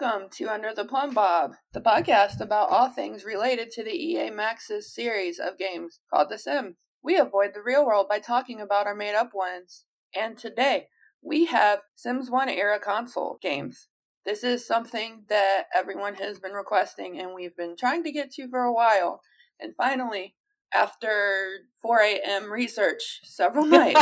Welcome to Under the Plumbob, the podcast about all things related to the EA Maxis' series of games called The Sims. We avoid the real world by talking about our made up ones. And today, we have Sims 1 era console games. This is something that everyone has been requesting and we've been trying to get to for a while. And finally, after 4 a.m. research several nights.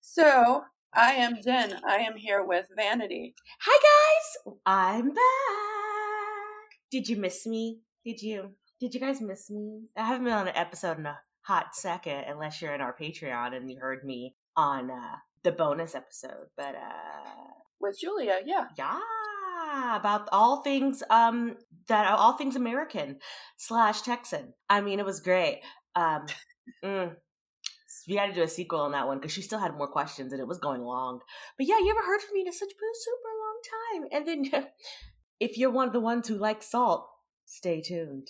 so, I am Jen. I am here with Vanity. Hi guys, I'm back. Did you miss me? Did you? Did you guys miss me? I haven't been on an episode in a hot second, unless you're in our Patreon and you heard me on uh, the bonus episode. But uh, With Julia, yeah. yeah, about all things um that all things American slash Texan. I mean, it was great. Um, mm, we had to do a sequel on that one because she still had more questions and it was going long. But yeah, you ever heard from me in such a super long time? And then if you're one of the ones who like salt, stay tuned.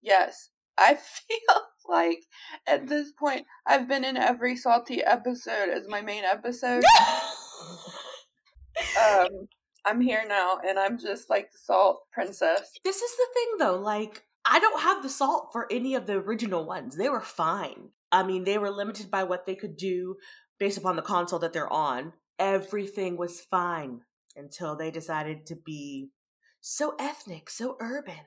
Yes. I feel like at this point I've been in every salty episode as my main episode. um I'm here now and I'm just like the salt princess. this is the thing though, like I don't have the salt for any of the original ones. They were fine. I mean, they were limited by what they could do based upon the console that they're on. Everything was fine until they decided to be so ethnic, so urban.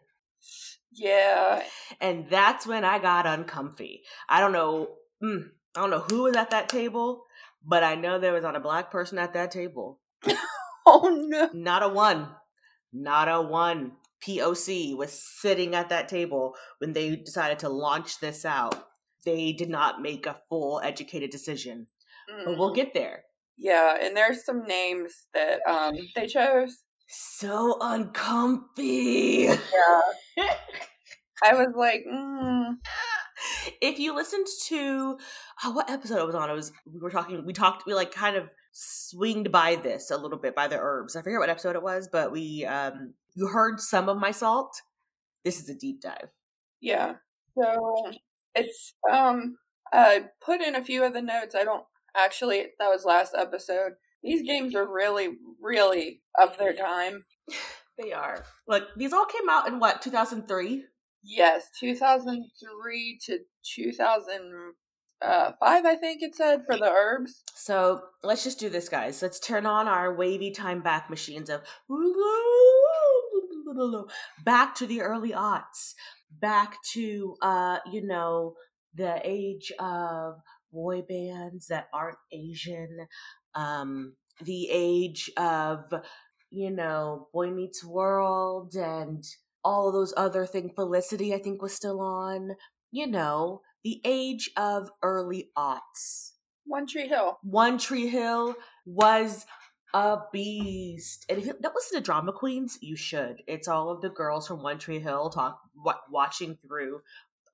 Yeah. And that's when I got uncomfy. I don't know, mm, I don't know who was at that table, but I know there was not a black person at that table. Oh no. Not a one. Not a one. POC was sitting at that table when they decided to launch this out. They did not make a full educated decision. But we'll Mm. get there. Yeah, and there's some names that um they chose. So uncomfy. Yeah. I was like, mm, if you listened to oh, what episode it was on, it was we were talking. We talked. We like kind of swinged by this a little bit by the Urbz. I forget what episode it was, but we um you heard some of my salt. This is a deep dive. yeah. So it's um I put in a few of the notes. I don't actually that was last episode. These games are really, really of their time. They are Look, these all came out in what two thousand three. Yes, 2003 to 2005, I think it said, for the Urbz. So let's just do this, guys. Let's turn on our wavy time back machines of back to the early aughts, back to uh, you know, the age of boy bands that aren't Asian, um, the age of you know, Boy Meets World and all those other things. Felicity, I think, was still on. You know, the age of early aughts. One Tree Hill. One Tree Hill was a beast. And if you don't listen to Drama Queens, you should. It's all of the girls from One Tree Hill talk wa- watching through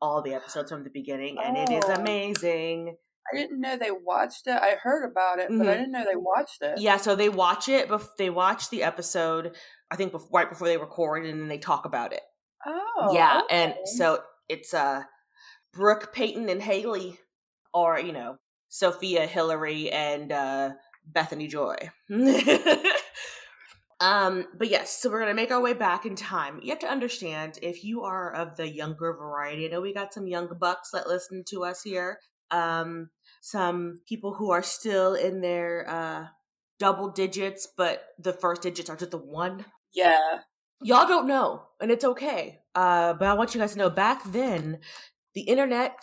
all the episodes from the beginning, and it is Oh. amazing. I didn't know they watched it. I heard about it, but I Mhm. didn't know they watched it. Yeah, so they watch it. Bef- they watch the episode. I think bef- right before they record, and then they talk about it. Oh. yeah, and so it's uh Brooke, Peyton, and Haley, or you know Sophia, Hillary, and uh Bethany Joy. um, but yes, so we're gonna make our way back in time. You have to understand if you are of the younger variety. I know we got some young bucks that listen to us here. Um, some people who are still in their uh double digits, but the first digits are just the one Yeah. y'all don't know and it's okay uh but i want you guys to know back then the internet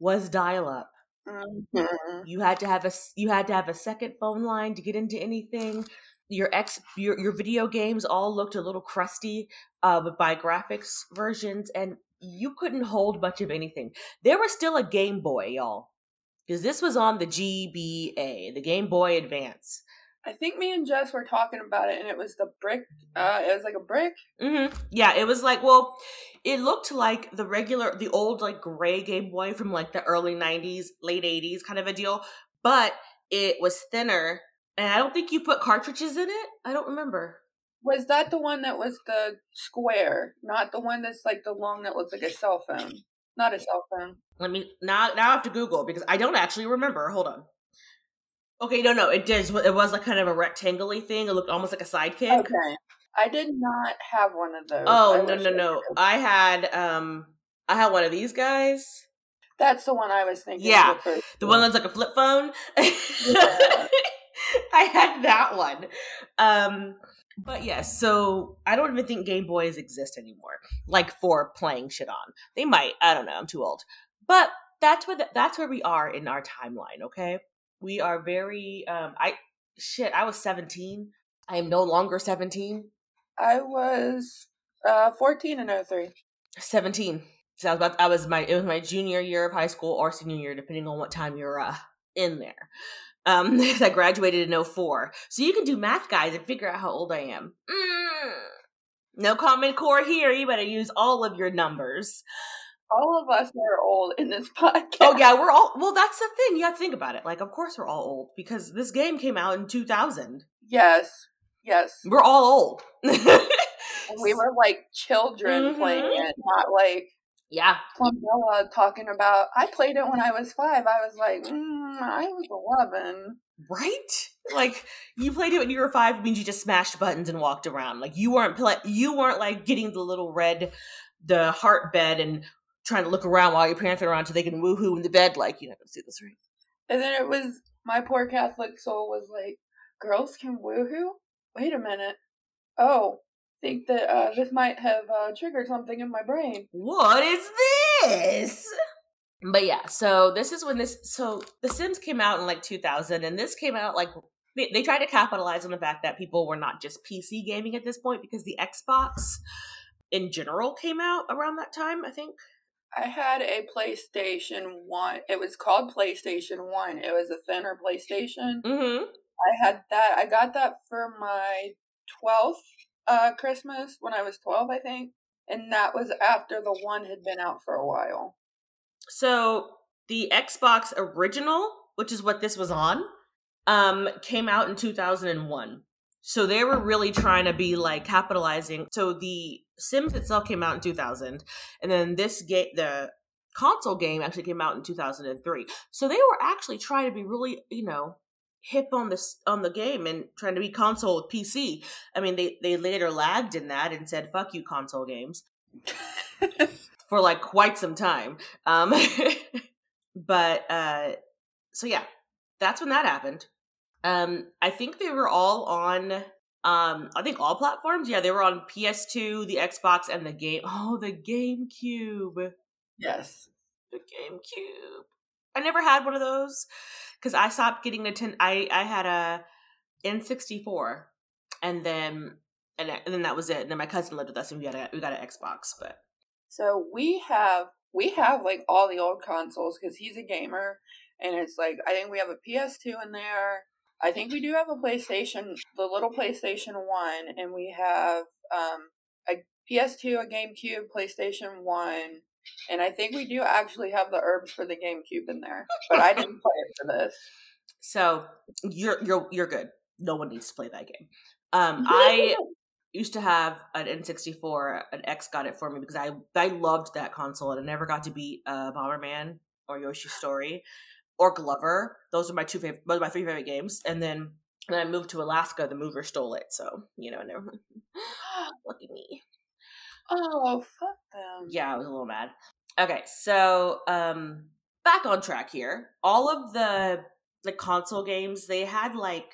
was dial up Mhm. you had to have a you had to have a second phone line to get into anything. Your ex your, your video games all looked a little crusty uh by graphics versions and you couldn't hold much of anything. There was still a game boy y'all because this was on the gba the game boy advance I think me and Jess were talking about it, and it was the brick. Uh, it was like a brick. hmm Yeah, it was like, well, it looked like the regular, the old like gray Game Boy from like the early '90s, late '80s kind of a deal, but it was thinner, and I don't think you put cartridges in it. I don't remember. Was that the one that was the square, not the one that's like the long that looks like a cell phone? Not a cell phone. Let me now. Now I have to Google because I don't actually remember. Hold on. Okay, no, no, it did. It was like kind of a rectangular thing. It looked almost like a sidekick. Okay. I did not have one of those. Oh I no, no, no! I had um, I had one of these guys. That's the one I was thinking. Yeah, of first. The one that's like a flip phone. Yeah. I had that one. Um, but yes, so I don't even think Game Boys exist anymore. Like for playing shit on, they might. I don't know. I'm too old. But that's where the, that's where we are in our timeline. Okay, we are very. Um, I shit. I was 17. I am no longer 17. I was uh, 14 and 03. 17. So I was about. I was my. It was my junior year of high school or senior year, depending on what time you're uh, in there. Um, I graduated in 04. So you can do math, guys, and figure out how old I am. Mm. No common core here. You better use all of your numbers. All of us are old in this podcast. Oh yeah, we're all. Well, that's the thing. You have to think about it. Like, of course we're all old because this game came out in 2000. Yes. Yes. We're all old. And we were like children playing Mhm. it, not like yeah. Plumella talking about. I played it when I was five. I was like, mm, I was 11. Right? Like you played it when you were five means you just smashed buttons and walked around. Like you weren't play you weren't like getting the little red the heart bed and trying to look around while your parents are around so they can woohoo in the bed like you never see this right. And then it was my poor Catholic soul was like, girls can woohoo? Wait a minute. Oh, think that uh, this might have uh, triggered something in my brain. What is this? But yeah, so this is when this so The Sims came out in like 2000 and this came out like they, they tried to capitalize on the fact that people were not just PC gaming at this point because the Xbox in general came out around that time, I think. I had a PlayStation 1. It was called PlayStation 1. It was a thinner PlayStation. Mhm. I had that. I got that for my 12th uh, Christmas when I was 12, I think. And that was after the one had been out for a while. So the Xbox original, which is what this was on, um, came out in 2001. So they were really trying to be like capitalizing. So the Sims itself came out in 2000, and then this game, the console game, actually came out in 2003. So they were actually trying to be really, you know, hip on this on the game and trying to be console with PC. I mean, they they later lagged in that and said, "Fuck you, console games." for like quite some time. Um, but uh, so yeah, that's when that happened. Um, I think they were all on. Um, I think all platforms. Yeah, they were on PS2, the Xbox, and the game. Oh, the GameCube. yes. The GameCube. I never had one of those because I stopped getting Nintendo. I I had a N64, and then and, and then that was it. And then my cousin lived with us, and we got a we got an Xbox. But So we have we have like all the old consoles because he's a gamer, and it's like I think we have a PS2 in there. I think we do have a PlayStation, the little PlayStation One, and we have um, a PS2, a GameCube, PlayStation One, and I think we do actually have the Urbz for the GameCube in there. But I didn't play it for this. So you're you're you're good. No one needs to play that game. Um, I used to have an N64. An ex got it for me because I I loved that console and I never got to beat uh, Bomberman or Yoshi Story or Glover. Those are my two favorite, those are my three favorite games. And then when I moved to Alaska, the mover stole it. So you know, never at me. oh fuck them! Yeah, I was a little mad. Okay, so um back on track here. All of the the console games, they had like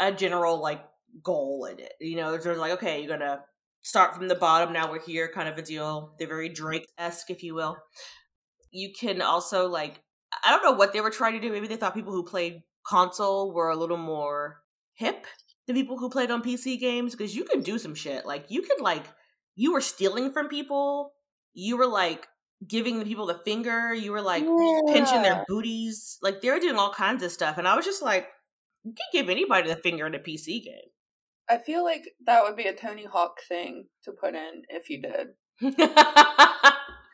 a general like goal in it. You know, there's like, okay, you're gonna start from the bottom, now we're here kind of a deal. They're very Drake esque, if you will. You can also like I don't know what they were trying to do. Maybe they thought people who played console were a little more hip than people who played on PC games because you can do some shit. Like you could like you were stealing from people. You were like giving the people the finger. You were like pinching their booties. Like they were doing all kinds of stuff. And I was just like, you can give anybody the finger in a PC game. I feel like that would be a Tony Hawk thing to put in if you did.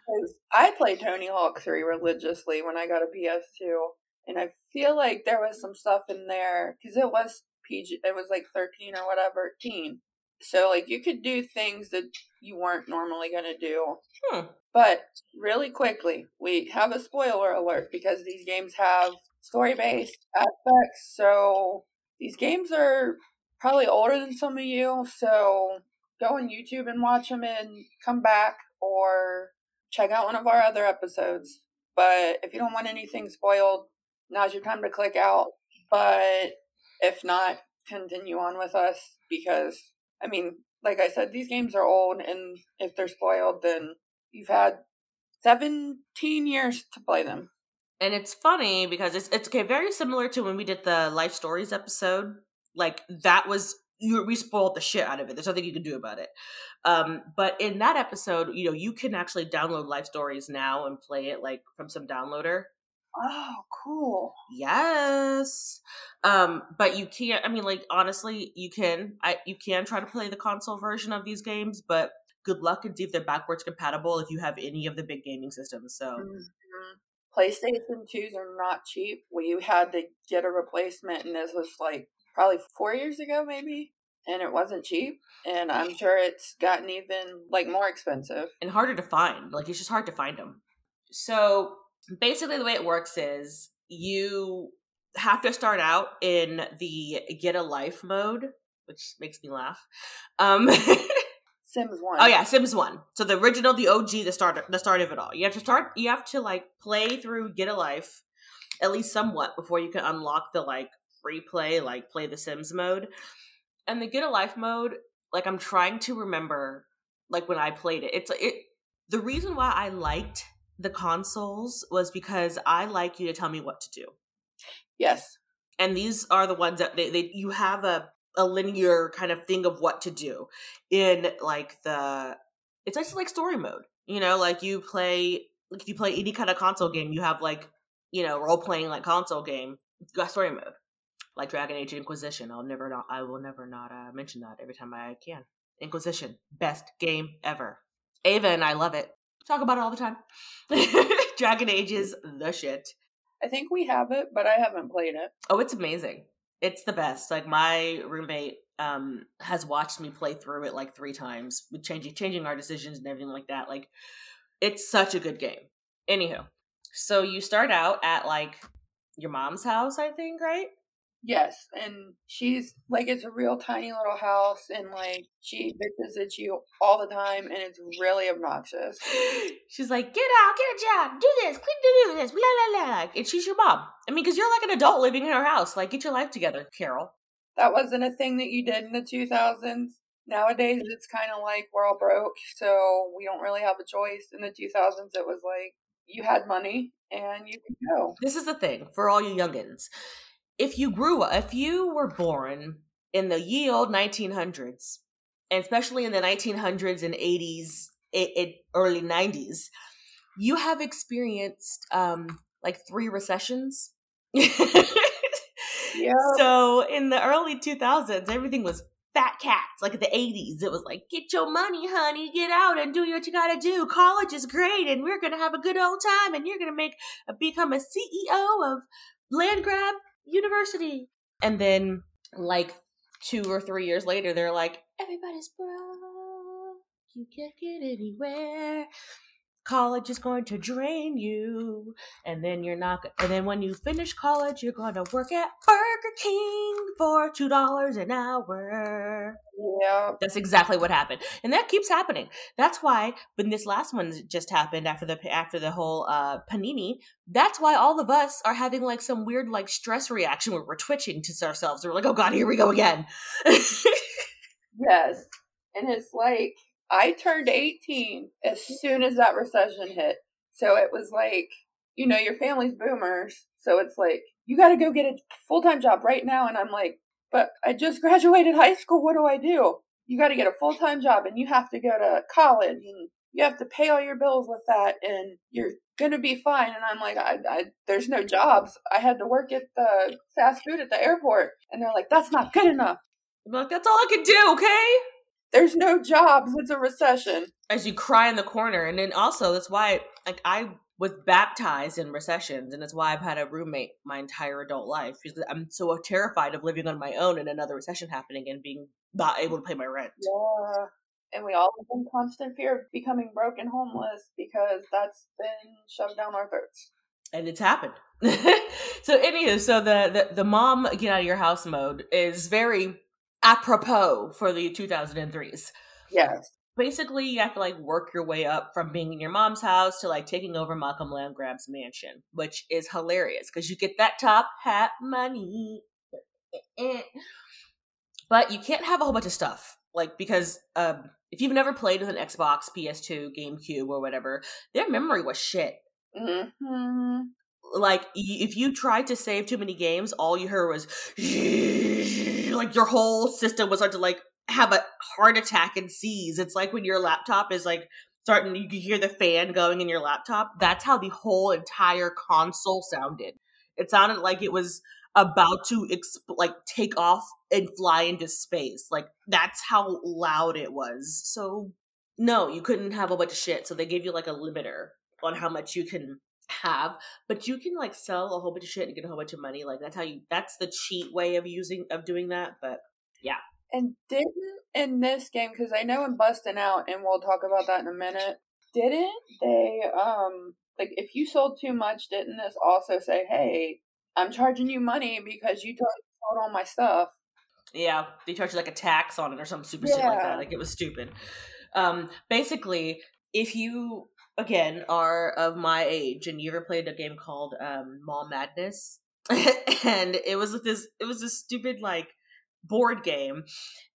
game. 'Cause I played Tony Hawk 3 religiously when I got a PS2, and I feel like there was some stuff in there because it was PG, it was like 13 or whatever, teen. So, like, you could do things that you weren't normally going to do. Hmm. But really quickly, we have a spoiler alert because these games have story based aspects. So these games are probably older than some of you. So go on YouTube and watch them and come back or check out one of our other episodes. But if you don't want anything spoiled, now's your time to click out. But if not, continue on with us because, I mean, like I said, these games are old, and if they're spoiled, then you've had 17 years to play them. And it's funny because it's it's okay, very similar to when we did the life stories episode. Like that was you we spoiled the shit out of it. There's nothing you can do about it. Um, but in that episode, you know, you can actually download life stories now and play it like from some downloader. Oh, cool. Yes. Um, but you can't I mean like honestly, you can I you can try to play the console version of these games, but good luck and see if they're backwards compatible if you have any of the big gaming systems. So mm-hmm. PlayStation 2s are not cheap. We had to get a replacement and this was like probably 4 years ago maybe and it wasn't cheap and I'm sure it's gotten even like more expensive and harder to find. Like it's just hard to find them. So basically the way it works is you have to start out in the get a life mode, which makes me laugh. Um Sims One. Oh yeah, Sims One. So the original, the OG, the start, the start of it all. You have to start. You have to like play through Get a Life, at least somewhat, before you can unlock the like free play, like play the Sims mode. And the Get a Life mode, like I'm trying to remember, like when I played it. It's it. The reason why I liked the consoles was because I like you to tell me what to do. Yes. And these are the ones that they, they you have a a linear kind of thing of what to do in like the it's actually like story mode you know like you play like if you play any kind of console game you have like you know role playing like console game got story mode like dragon age inquisition i'll never not i will never not uh, mention that every time i can inquisition best game ever ava and i love it talk about it all the time dragon age is the shit i think we have it but i haven't played it oh it's amazing it's the best. Like my roommate um has watched me play through it like three times with changing changing our decisions and everything like that. Like it's such a good game. Anywho, so you start out at like your mom's house, I think, right? Yes, and she's like it's a real tiny little house, and like she visits you all the time, and it's really obnoxious. she's like, "Get out, get a job, do this, quit do this, blah blah blah." And she's your mom. I mean, because you're like an adult living in her house. Like, get your life together, Carol. That wasn't a thing that you did in the 2000s. Nowadays, it's kind of like we're all broke, so we don't really have a choice. In the 2000s, it was like you had money and you could go. This is the thing for all you youngins if you grew up, if you were born in the ye old 1900s, and especially in the 1900s and 80s, it, it early 90s, you have experienced um, like three recessions. yeah. So in the early 2000s, everything was fat cats. Like the 80s, it was like, get your money, honey, get out and do what you gotta do. College is great, and we're gonna have a good old time, and you're gonna make become a CEO of land grab university. And then, like, two or three years later, they're like, everybody's broke. You can't get anywhere college is going to drain you. And then you're not and then when you finish college you're going to work at burger king for two dollars an hour. Yeah that's exactly what happened. And that keeps happening. That's why when this last one just happened after the after the whole uh panini that's why all of us are having like some weird like stress reaction where we're twitching to ourselves. We're like oh god here we go again. Yes. And it's like I turned 18 as mm-hmm. soon as that recession hit. So it was like, you know, your family's boomers. So it's like, you got to go get a full time job right now. And I'm like, but I just graduated high school. What do I do? You got to get a full time job and you have to go to college and you have to pay all your bills with that and you're going to be fine. And I'm like, I, I, there's no jobs. I had to work at the fast food at the airport. And they're like, that's not good enough. I'm like, that's all I can do, okay? There's no jobs. It's a recession. As you cry in the corner. And then also, that's why, like, I was baptized in recessions, and that's why I've had a roommate my entire adult life. Because I'm so terrified of living on my own and another recession happening and being not able to pay my rent. Yeah. And we all live in constant fear of becoming broke and homeless because that's been shoved down our throats. and it's happened. so anywho, so the, the the mom get out of your house mode is very apropos for the 2003s. Yes. Basically, you have to like work your way up from being in your mom's house to like taking over Malcolm Landgrab's mansion, which is hilarious because you get that top hat money. But you can't have a whole bunch of stuff like because um, if you've never played with an Xbox, PS2, GameCube, or whatever, their memory was shit. Mm-hmm. Like if you tried to save too many games, all you heard was like your whole system was starting to like have a heart attack and seize. It's like when your laptop is like starting, you can hear the fan going in your laptop. That's how the whole entire console sounded. It sounded like it was about to exp- like take off and fly into space. Like that's how loud it was. So no, you couldn't have a bunch of shit. So they gave you like a limiter on how much you can have, but you can like sell a whole bunch of shit and get a whole bunch of money. Like that's how you that's the cheat way of using of doing that. But yeah. And didn't in this game, because I know in Busting Out, and we'll talk about that in a minute, didn't they um like if you sold too much, didn't this also say, Hey, I'm charging you money because you sold all my stuff? Yeah, they charged like a tax on it or something stupid yeah. shit like that. Like it was stupid. Um, basically, if you again are of my age and you ever played a game called um, Mall Madness, and it was this it was a stupid like board game,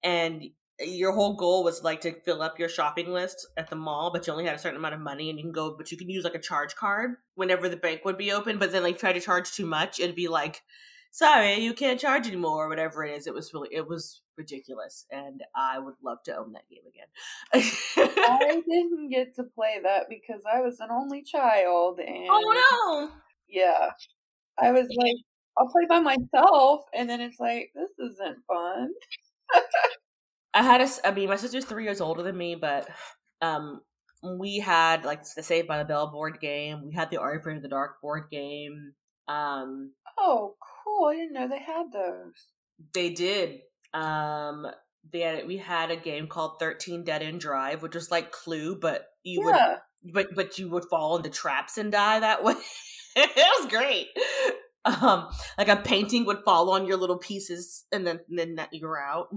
and your whole goal was like to fill up your shopping list at the mall, but you only had a certain amount of money and you can go, but you can use like a charge card whenever the bank would be open. But then like try to charge too much, it'd be like sorry, you can't charge anymore, or whatever it is. It was really, it was ridiculous, and I would love to own that game again. I didn't get to play that because I was an only child, and oh no, yeah, I was like, I'll play by myself, and then it's like, this isn't fun. I had a, I mean, my sister's three years older than me, but um, we had like the Saved by the Bell board game. We had the Ori in the Dark board game. Um, oh, cool! I didn't know they had those. They did. Um, had we had a game called Thirteen Dead End Drive, which was like Clue, but you yeah. would, but but you would fall into traps and die that way. it was great. Um, like a painting would fall on your little pieces, and then and then you're out.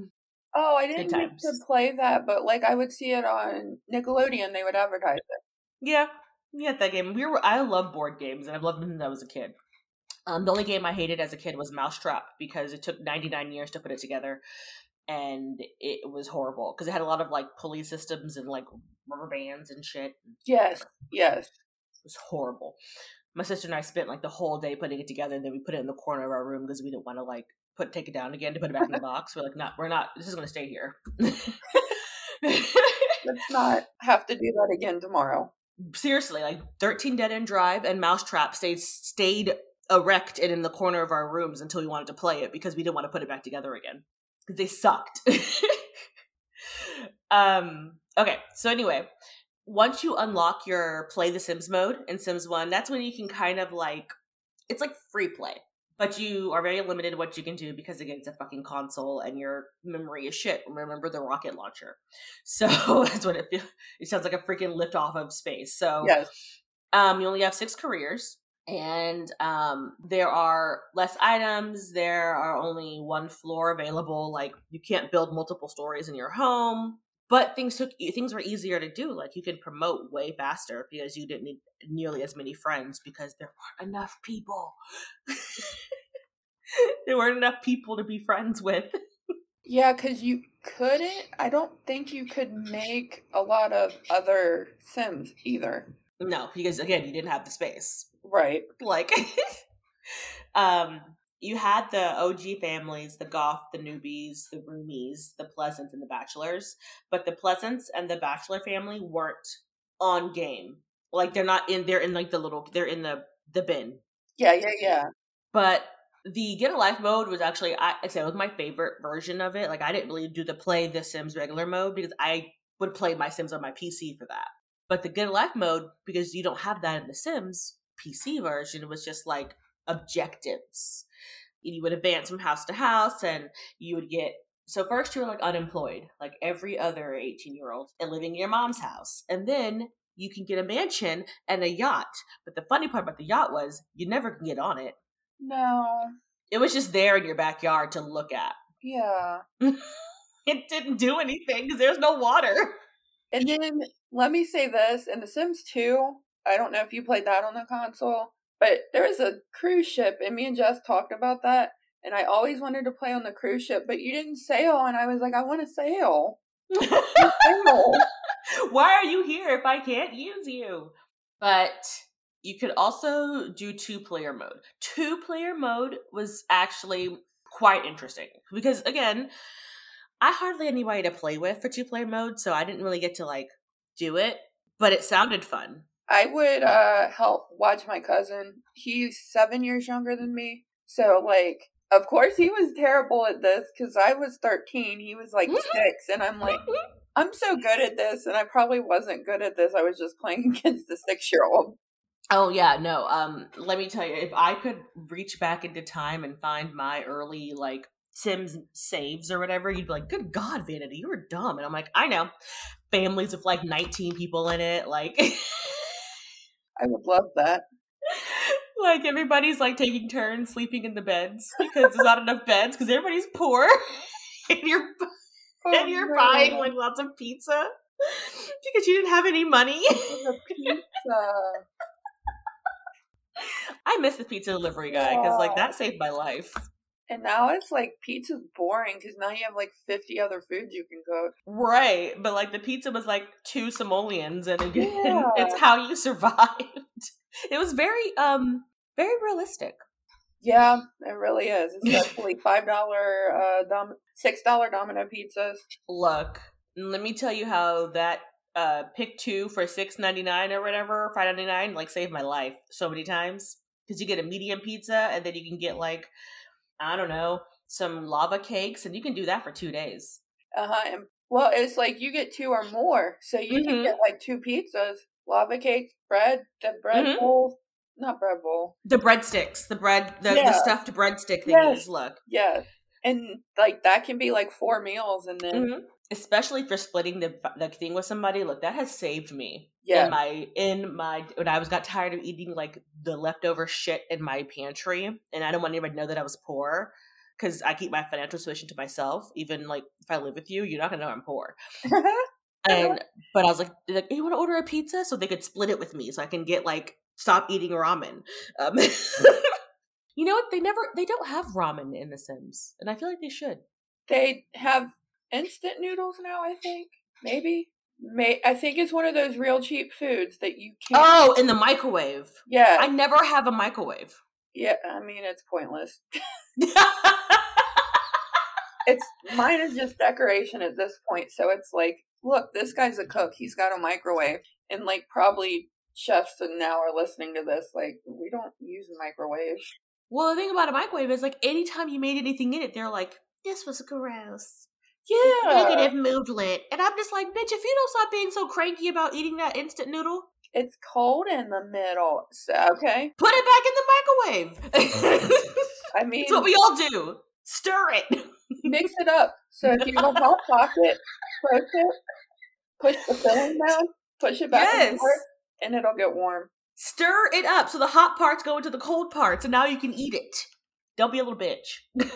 Oh, I didn't get to play that, but like I would see it on Nickelodeon. They would advertise it. Yeah, yeah, that game. We were. I love board games, and I've loved them since I was a kid. Um, the only game I hated as a kid was Mousetrap because it took 99 years to put it together, and it was horrible because it had a lot of like pulley systems and like rubber bands and shit. Yes, yes, it was horrible. My sister and I spent like the whole day putting it together, and then we put it in the corner of our room because we didn't want to like put take it down again to put it back in the box. We're like, not, we're not. This is going to stay here. Let's not have to do that again tomorrow. Seriously, like 13 Dead End Drive and Mousetrap stayed stayed erect and in the corner of our rooms until we wanted to play it because we didn't want to put it back together again because they sucked. um. Okay. So anyway, once you unlock your play the Sims mode in Sims One, that's when you can kind of like it's like free play but you are very limited what you can do because again it's a fucking console and your memory is shit remember the rocket launcher so that's what it feels it sounds like a freaking lift off of space so yes. um you only have six careers and um there are less items there are only one floor available like you can't build multiple stories in your home. But things took things were easier to do like you could promote way faster because you didn't need nearly as many friends because there weren't enough people. There weren't enough people to be friends with. Yeah because you couldn't i don't think you could make a lot of other sims either. No because again you didn't have the space right like um you had the OG families, the Goth, the Newbies, the Roomies, the Pleasants, and the Bachelors, but the Pleasants and the Bachelor family weren't on game. Like they're not in. They're in like the little. They're in the the bin. Yeah, yeah, yeah. But the Get a Life mode was actually I, I said was my favorite version of it. Like I didn't really do the play the Sims regular mode because I would play my Sims on my PC for that. But the Get a Life mode, because you don't have that in the Sims PC version, was just like objectives. You would advance from house to house and you would get so first you were like unemployed, like every other 18 year old and living in your mom's house. And then you can get a mansion and a yacht. But the funny part about the yacht was you never can get on it. No. It was just there in your backyard to look at. Yeah. It didn't do anything because there's no water. And then let me say this in The Sims 2, I don't know if you played that on the console, but there was a cruise ship, and me and Jess talked about that. And I always wanted to play on the cruise ship, but you didn't sail. And I was like, I want to sail. Why are you here if I can't use you? But you could also do two player mode. Two player mode was actually quite interesting because, again, I hardly anybody to play with for two player mode, so I didn't really get to like do it, but it sounded fun. I would uh help watch my cousin. He's seven years younger than me. So like of course he was terrible at this because I was 13. He was like six. And I'm like, I'm so good at this. And I probably wasn't good at this. I was just playing against the six year old. Oh yeah, no. Um, let me tell you, if I could reach back into time and find my early like Sims saves or whatever, you'd be like, "Good God, Vanity, you were dumb." And I'm like, "I know." Families with like 19 people in it, like. I would love that. like everybody's like taking turns sleeping in the beds because there's not enough beds because everybody's poor, and you're oh, and you're man. buying like lots of pizza because you didn't have any money. pizza. I miss the pizza delivery guy because like that saved my life. And now it's like pizza's boring because now you have like 50 other foods you can cook. Right. But like the pizza was like two simoleons and again, yeah. it's how you survived. It was very, um, very realistic. Yeah, it really is. Especially $5, uh, dom- $6 domino pizzas. Look, let me tell you how that uh pick two for six ninety nine or whatever, five ninety nine, like saved my life so many times. Because you get a medium pizza and then you can get like I don't know, some lava cakes, and you can do that for two days. Uh huh. Well, it's like you get two or more, so you mm-hmm. can get like two pizzas, lava cakes, bread, the bread mm-hmm. bowl, not bread bowl, the breadsticks, the bread, the, yeah. the stuffed breadstick. Yes. Look, yeah, and like that can be like four meals, and then. Mm-hmm. Especially for splitting the the thing with somebody, look that has saved me. Yeah, in my in my when I was got tired of eating like the leftover shit in my pantry, and I don't want anybody to know that I was poor because I keep my financial situation to myself. Even like if I live with you, you're not gonna know I'm poor. and but I was like, like, you want to order a pizza so they could split it with me, so I can get like stop eating ramen. Um, you know what? They never they don't have ramen in The Sims, and I feel like they should. They have instant noodles now. I think maybe. May I think it's one of those real cheap foods that you can't. Oh, in the microwave. Yeah, I never have a microwave. Yeah, I mean it's pointless. it's mine is just decoration at this point. So it's like, look, this guy's a cook. He's got a microwave, and like probably chefs and now are listening to this. Like, we don't use a microwave. Well, the thing about a microwave is like anytime you made anything in it, they're like, "This was gross." Yeah. Negative movement. And I'm just like, bitch, if you don't stop being so cranky about eating that instant noodle. It's cold in the middle. So, okay. Put it back in the microwave. I mean, it's what we all do. Stir it. mix it up. So if you have a hot pocket, push it, push the filling down, push it back yes. and it'll get warm. Stir it up so the hot parts go into the cold parts, and now you can eat it. Don't be a little bitch.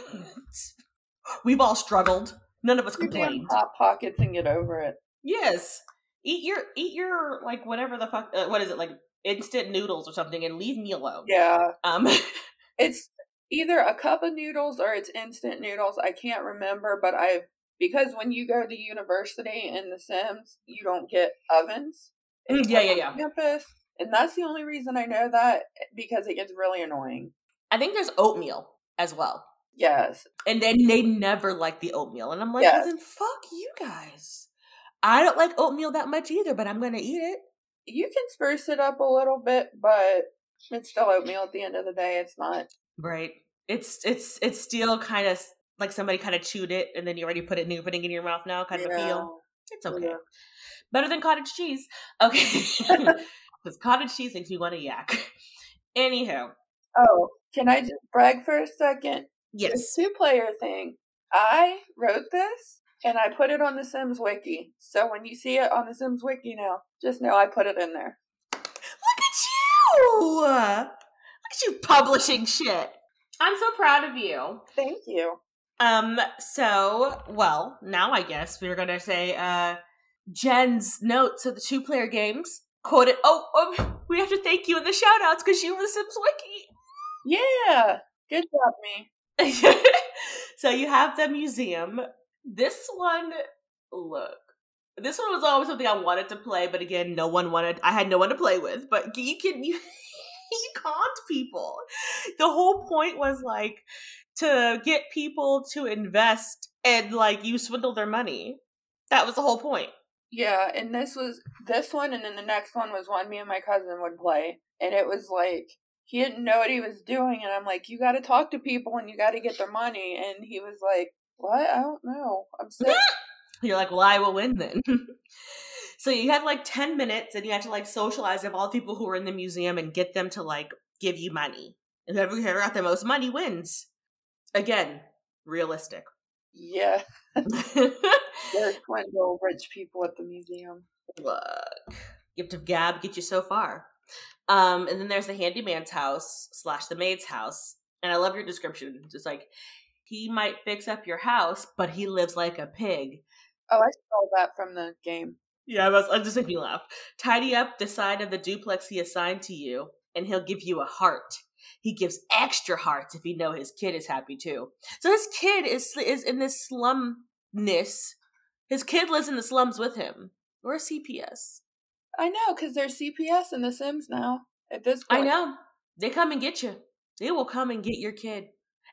We've all struggled. None of us complain. Hot pockets and get over it. Yes, eat your eat your like whatever the fuck. Uh, what is it like instant noodles or something, and leave me alone. Yeah. Um, it's either a cup of noodles or it's instant noodles. I can't remember, but I've because when you go to university in The Sims, you don't get ovens. Mm, yeah, yeah, yeah. Campus, and that's the only reason I know that because it gets really annoying. I think there's oatmeal as well. Yes. And then they never like the oatmeal. And I'm like, yes. well, then fuck you guys. I don't like oatmeal that much either, but I'm going to eat it. You can spruce it up a little bit, but it's still oatmeal at the end of the day. It's not. Right. It's it's it's still kind of like somebody kind of chewed it and then you already put it new putting it in your mouth now kind yeah. of a feel. It's okay. Yeah. Better than cottage cheese. Okay. Because cottage cheese makes me want to yak. Anyhow. Oh, can I just brag for a second? Yes. two player thing. I wrote this and I put it on the Sims wiki. So when you see it on the Sims wiki now, just know I put it in there. Look at you! Look at you publishing shit. I'm so proud of you. Thank you. Um, so, well, now I guess we're gonna say, uh, Jen's notes of the two player games. Quote it. Oh, oh, we have to thank you in the shout outs because you were the Sims Wiki. Yeah. Good job, me. so you have the museum. This one, look, this one was always something I wanted to play, but again, no one wanted. I had no one to play with. But you can you, you conned people. The whole point was like to get people to invest and like you swindle their money. That was the whole point. Yeah, and this was this one, and then the next one was one me and my cousin would play, and it was like he didn't know what he was doing, and I'm like, you got to talk to people and you got to get their money, and he was like, what? I don't know. I'm sick. You're like, well, I will win then. so you had like 10 minutes and you had to like socialize with all the people who were in the museum and get them to like give you money. And whoever got the most money wins. Again, realistic. Yeah. There's swindle rich people at the museum. Look. Gift of Gab get you so far. Um, and then there's the handyman's house slash the maid's house. And I love your description. It's like he might fix up your house, but he lives like a pig. Oh, I saw that from the game. Yeah, I was, I just making me laugh. Tidy up the side of the duplex he assigned to you, and he'll give you a heart. He gives extra hearts if he know his kid is happy too. So his kid is is in this slumness. His kid lives in the slums with him. Or a CPS. I know, because there's CPS in The Sims now. At this point, I know. They come and get you. They will come and get your kid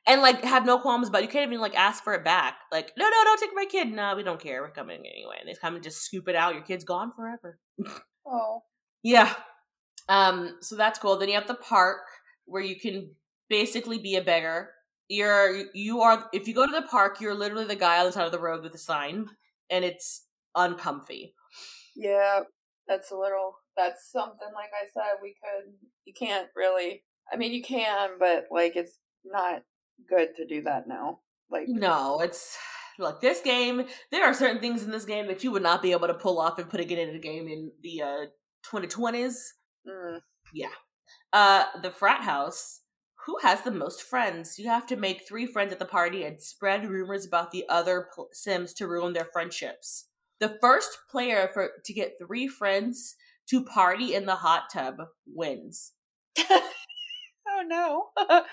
and like have no qualms about it. you can't even like ask for it back. Like, no, no, don't take my kid. No, we don't care. We're coming anyway. And they come and just scoop it out. Your kid's gone forever. oh. Yeah. Um, so that's cool. Then you have the park where you can basically be a beggar. You're you are if you go to the park, you're literally the guy on the side of the road with a sign, and it's uncomfy. Yeah, that's a little that's something like I said, we could you can't really I mean you can, but like it's not good to do that now. Like no, it's look this game. There are certain things in this game that you would not be able to pull off and put it in a game in the uh 2020s. Mm. Yeah. Uh, the frat house. Who has the most friends? You have to make three friends at the party and spread rumors about the other Sims to ruin their friendships. The first player for to get three friends to party in the hot tub wins. oh no.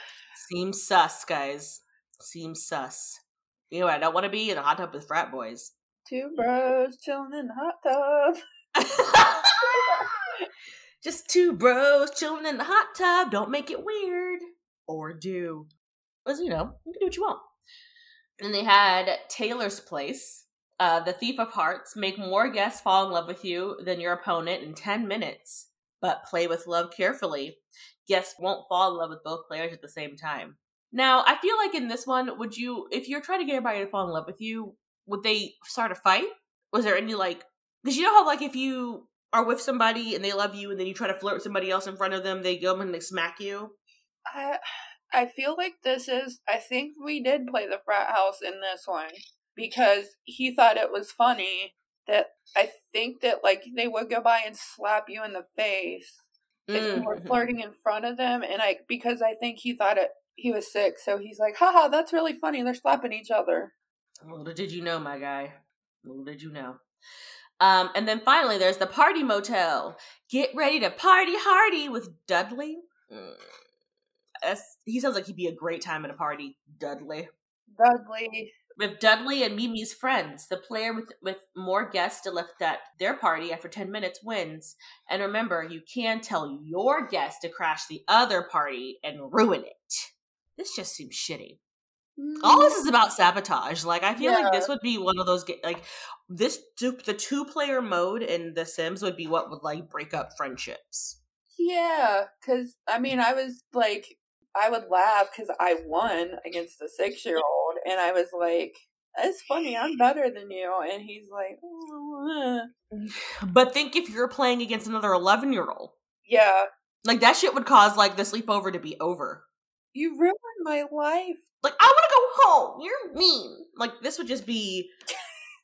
Seems sus, guys. Seems sus. You know, I don't want to be in a hot tub with frat boys. Two bros chilling in the hot tub. Just two bros chilling in the hot tub. Don't make it weird. Or do. As you know, you can do what you want. And they had Taylor's Place. Uh, the Thief of Hearts. Make more guests fall in love with you than your opponent in 10 minutes, but play with love carefully guests won't fall in love with both players at the same time. Now, I feel like in this one, would you, if you're trying to get everybody to fall in love with you, would they start a fight? Was there any like, because you know how like if you are with somebody and they love you and then you try to flirt with somebody else in front of them, they go and they smack you? I, I feel like this is, I think we did play the frat house in this one because he thought it was funny that I think that like they would go by and slap you in the face if you were mm-hmm. flirting in front of them and I because I think he thought it he was sick, so he's like, haha, that's really funny. They're slapping each other. Little did you know, my guy. Little did you know. Um, and then finally, there's the party motel. Get ready to party hardy with Dudley. Mm. he sounds like he'd be a great time at a party. Dudley. Dudley with Dudley and Mimi's friends. The player with, with more guests to lift at their party after 10 minutes wins. And remember, you can tell your guest to crash the other party and ruin it. This just seems shitty. All this is about sabotage. Like I feel yeah. like this would be one of those like this the two player mode in The Sims would be what would like break up friendships. Yeah, because I mean, I was like, I would laugh because I won against the six year old, and I was like, "It's funny, I'm better than you," and he's like, oh, "But think if you're playing against another eleven year old, yeah, like that shit would cause like the sleepover to be over. You ruined my life. Like I want to go home. You're mean. Like this would just be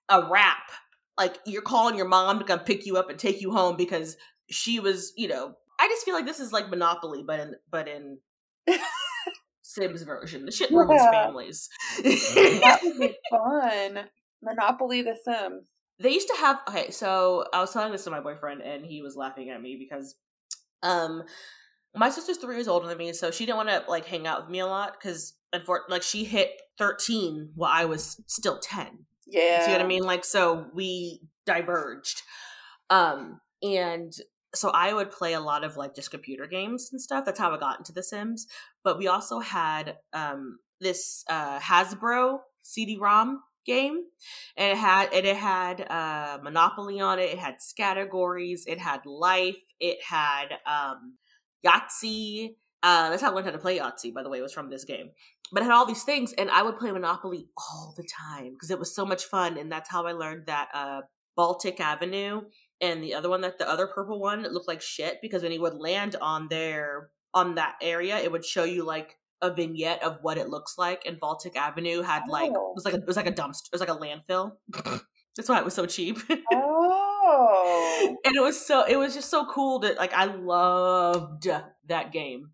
a wrap. Like you're calling your mom to come pick you up and take you home because she was, you know. I just feel like this is like Monopoly, but in but in Sims version. The shit Yeah. families. that would be fun. Monopoly the Sims. they used to have okay so i was telling this to my boyfriend and he was laughing at me because um my sister's three years older than me so she didn't want to like hang out with me a lot because like she hit 13 while i was still 10 Yeah. See what I mean? Like, so we diverged. Um, and so I would play a lot of like just computer games and stuff. That's how I got into The Sims. But we also had um this uh Hasbro CD-ROM game, and it had and it had uh Monopoly on it. It had categories. It had Life. It had um Yahtzee. Uh, that's how I learned how to play Yahtzee. By the way, it was from this game but it had all these things and i would play monopoly all the time because it was so much fun and that's how i learned that uh baltic avenue and the other one that the other purple one looked like shit because when you would land on there on that area it would show you like a vignette of what it looks like and baltic avenue had like Oh. it was like a, it was like a dumpster it was like a landfill that's why it was so cheap Oh. and it was so it was just so cool that like I loved that game.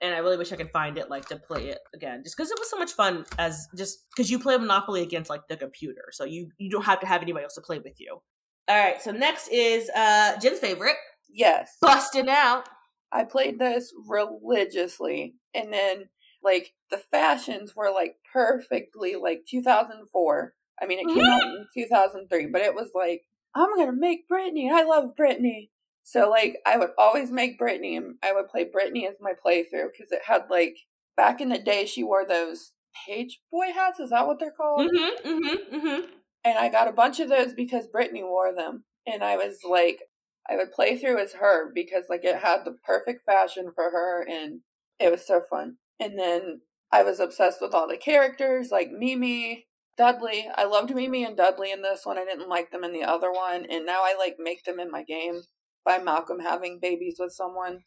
And I really wish I could find it like to play it again, just because it was so much fun. As just because you play Monopoly against like the computer, so you you don't have to have anybody else to play with you. All right, so next is uh Jen's favorite, yes. busting out. I played this religiously. And then, like, the fashions were, like, perfectly, like, 2004. I mean, it came out in 2003, but it was like, I'm going to make Britney. I love Britney. So, like, I would always make Britney, and I would play Britney as my playthrough because it had, like, back in the day, she wore those page boy hats. Is that what they're called? Mm-hmm, mm-hmm, mm-hmm. and I got a bunch of those because Britney wore them. And I was like, I would play through as her because like it had the perfect fashion for her and it was so fun. And then I was obsessed with all the characters like Mimi, Dudley. I loved Mimi and Dudley in this one. I didn't like them in the other one. And now I like make them in my game by Malcolm having babies with someone.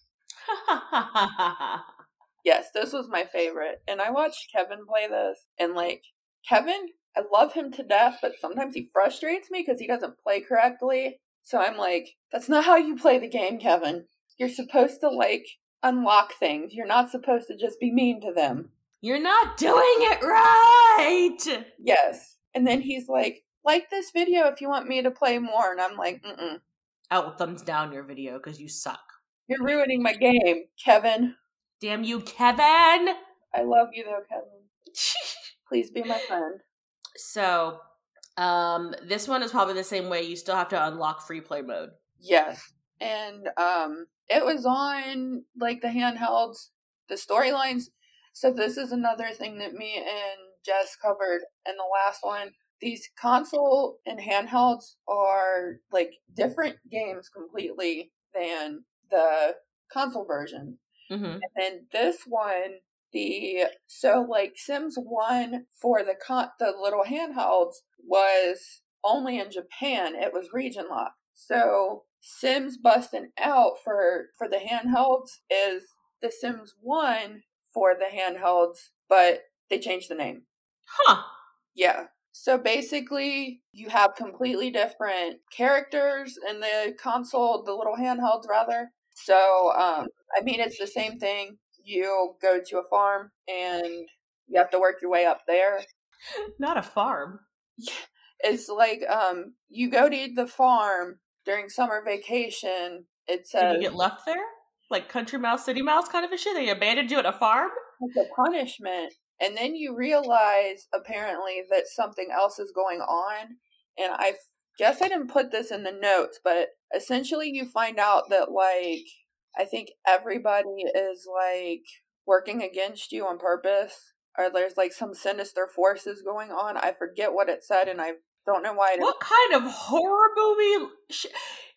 Yes, this was my favorite. And I watched Kevin play this and like Kevin, I love him to death, but sometimes he frustrates me because he doesn't play correctly. So I'm like, that's not how you play the game, Kevin. You're supposed to like unlock things. You're not supposed to just be mean to them. You're not doing it right. Yes. And then he's like, like this video if you want me to play more. And I'm like, mm-mm. I will thumbs down your video because you suck. You're ruining my game, Kevin. Damn you, Kevin. I love you though, Kevin. Please be my friend. So, um, this one is probably the same way. You still have to unlock free play mode. Yes. And um it was on like the handhelds, the storylines. So this is another thing that me and Jess covered in the last one. These console and handhelds are like different games completely than the console version. Mm-hmm. And then this one, the so like Sims One for the con the little handhelds was only in Japan. It was region locked. So Sims busting out for for the handhelds is the Sims One for the handhelds, but they changed the name. Huh. Yeah. So basically, you have completely different characters in the console, the little handhelds, rather. So, um, I mean, it's the same thing. You go to a farm and you have to work your way up there. Not a farm. It's like um, you go to the farm during summer vacation. It Did says you get left there? Like country mouse, city mouse kind of a shit? They abandoned you at a farm? it's a punishment. And then you realize apparently that something else is going on. And I guess I didn't put this in the notes, but essentially you find out that like I think everybody is like working against you on purpose. Or there's like some sinister forces going on. I forget what it said and I don't know why What kind of horror movie? Sh-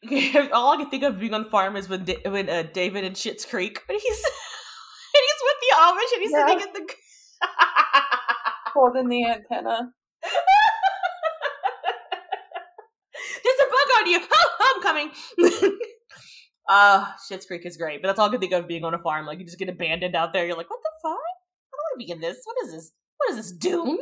All I can think of being on the farm is when da- when uh, David in Schitt's Creek, when he's and he's with the Amish and he's Yeah. sitting in the. holding the antenna. There's a bug on you. Oh, I'm coming. Uh, Schitt's Creek is great, but that's all I can think of being on a farm. Like you just get abandoned out there. You're like, what the fuck? I don't want to be in this. What is this? What is this? Dune?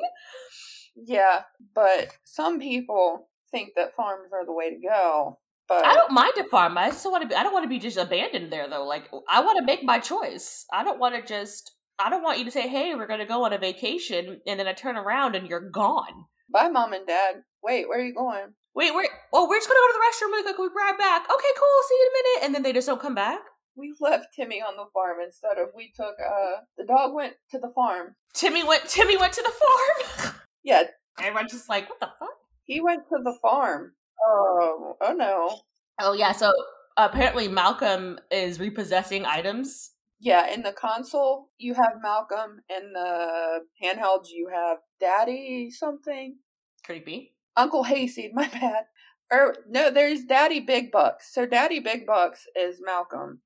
Yeah, but some people think that farms are the way to go. But I don't mind a farm. I just want to be. I don't want to be just abandoned there though. Like I want to make my choice. I don't want to just. I don't want you to say, "Hey, we're going to go on a vacation," and then I turn around and you're gone. Bye, mom and dad. Wait, where are you going? Wait, where? Oh, we're just going to go to the restroom really quick. We grab back. Okay, cool. See you in a minute. And then they just don't come back. We left Timmy on the farm instead of we took. uh The dog went to the farm. Timmy went. Timmy went to the farm. Yeah, Everyone's just like, "What the fuck?" he went to the farm. Oh, oh no. Oh yeah. So apparently Malcolm is repossessing items. Yeah, in the console you have Malcolm, in the handhelds you have Daddy something. Creepy. Uncle Hayseed, my bad. Or no, there's Daddy Big Bucks. So Daddy Big Bucks is Malcolm.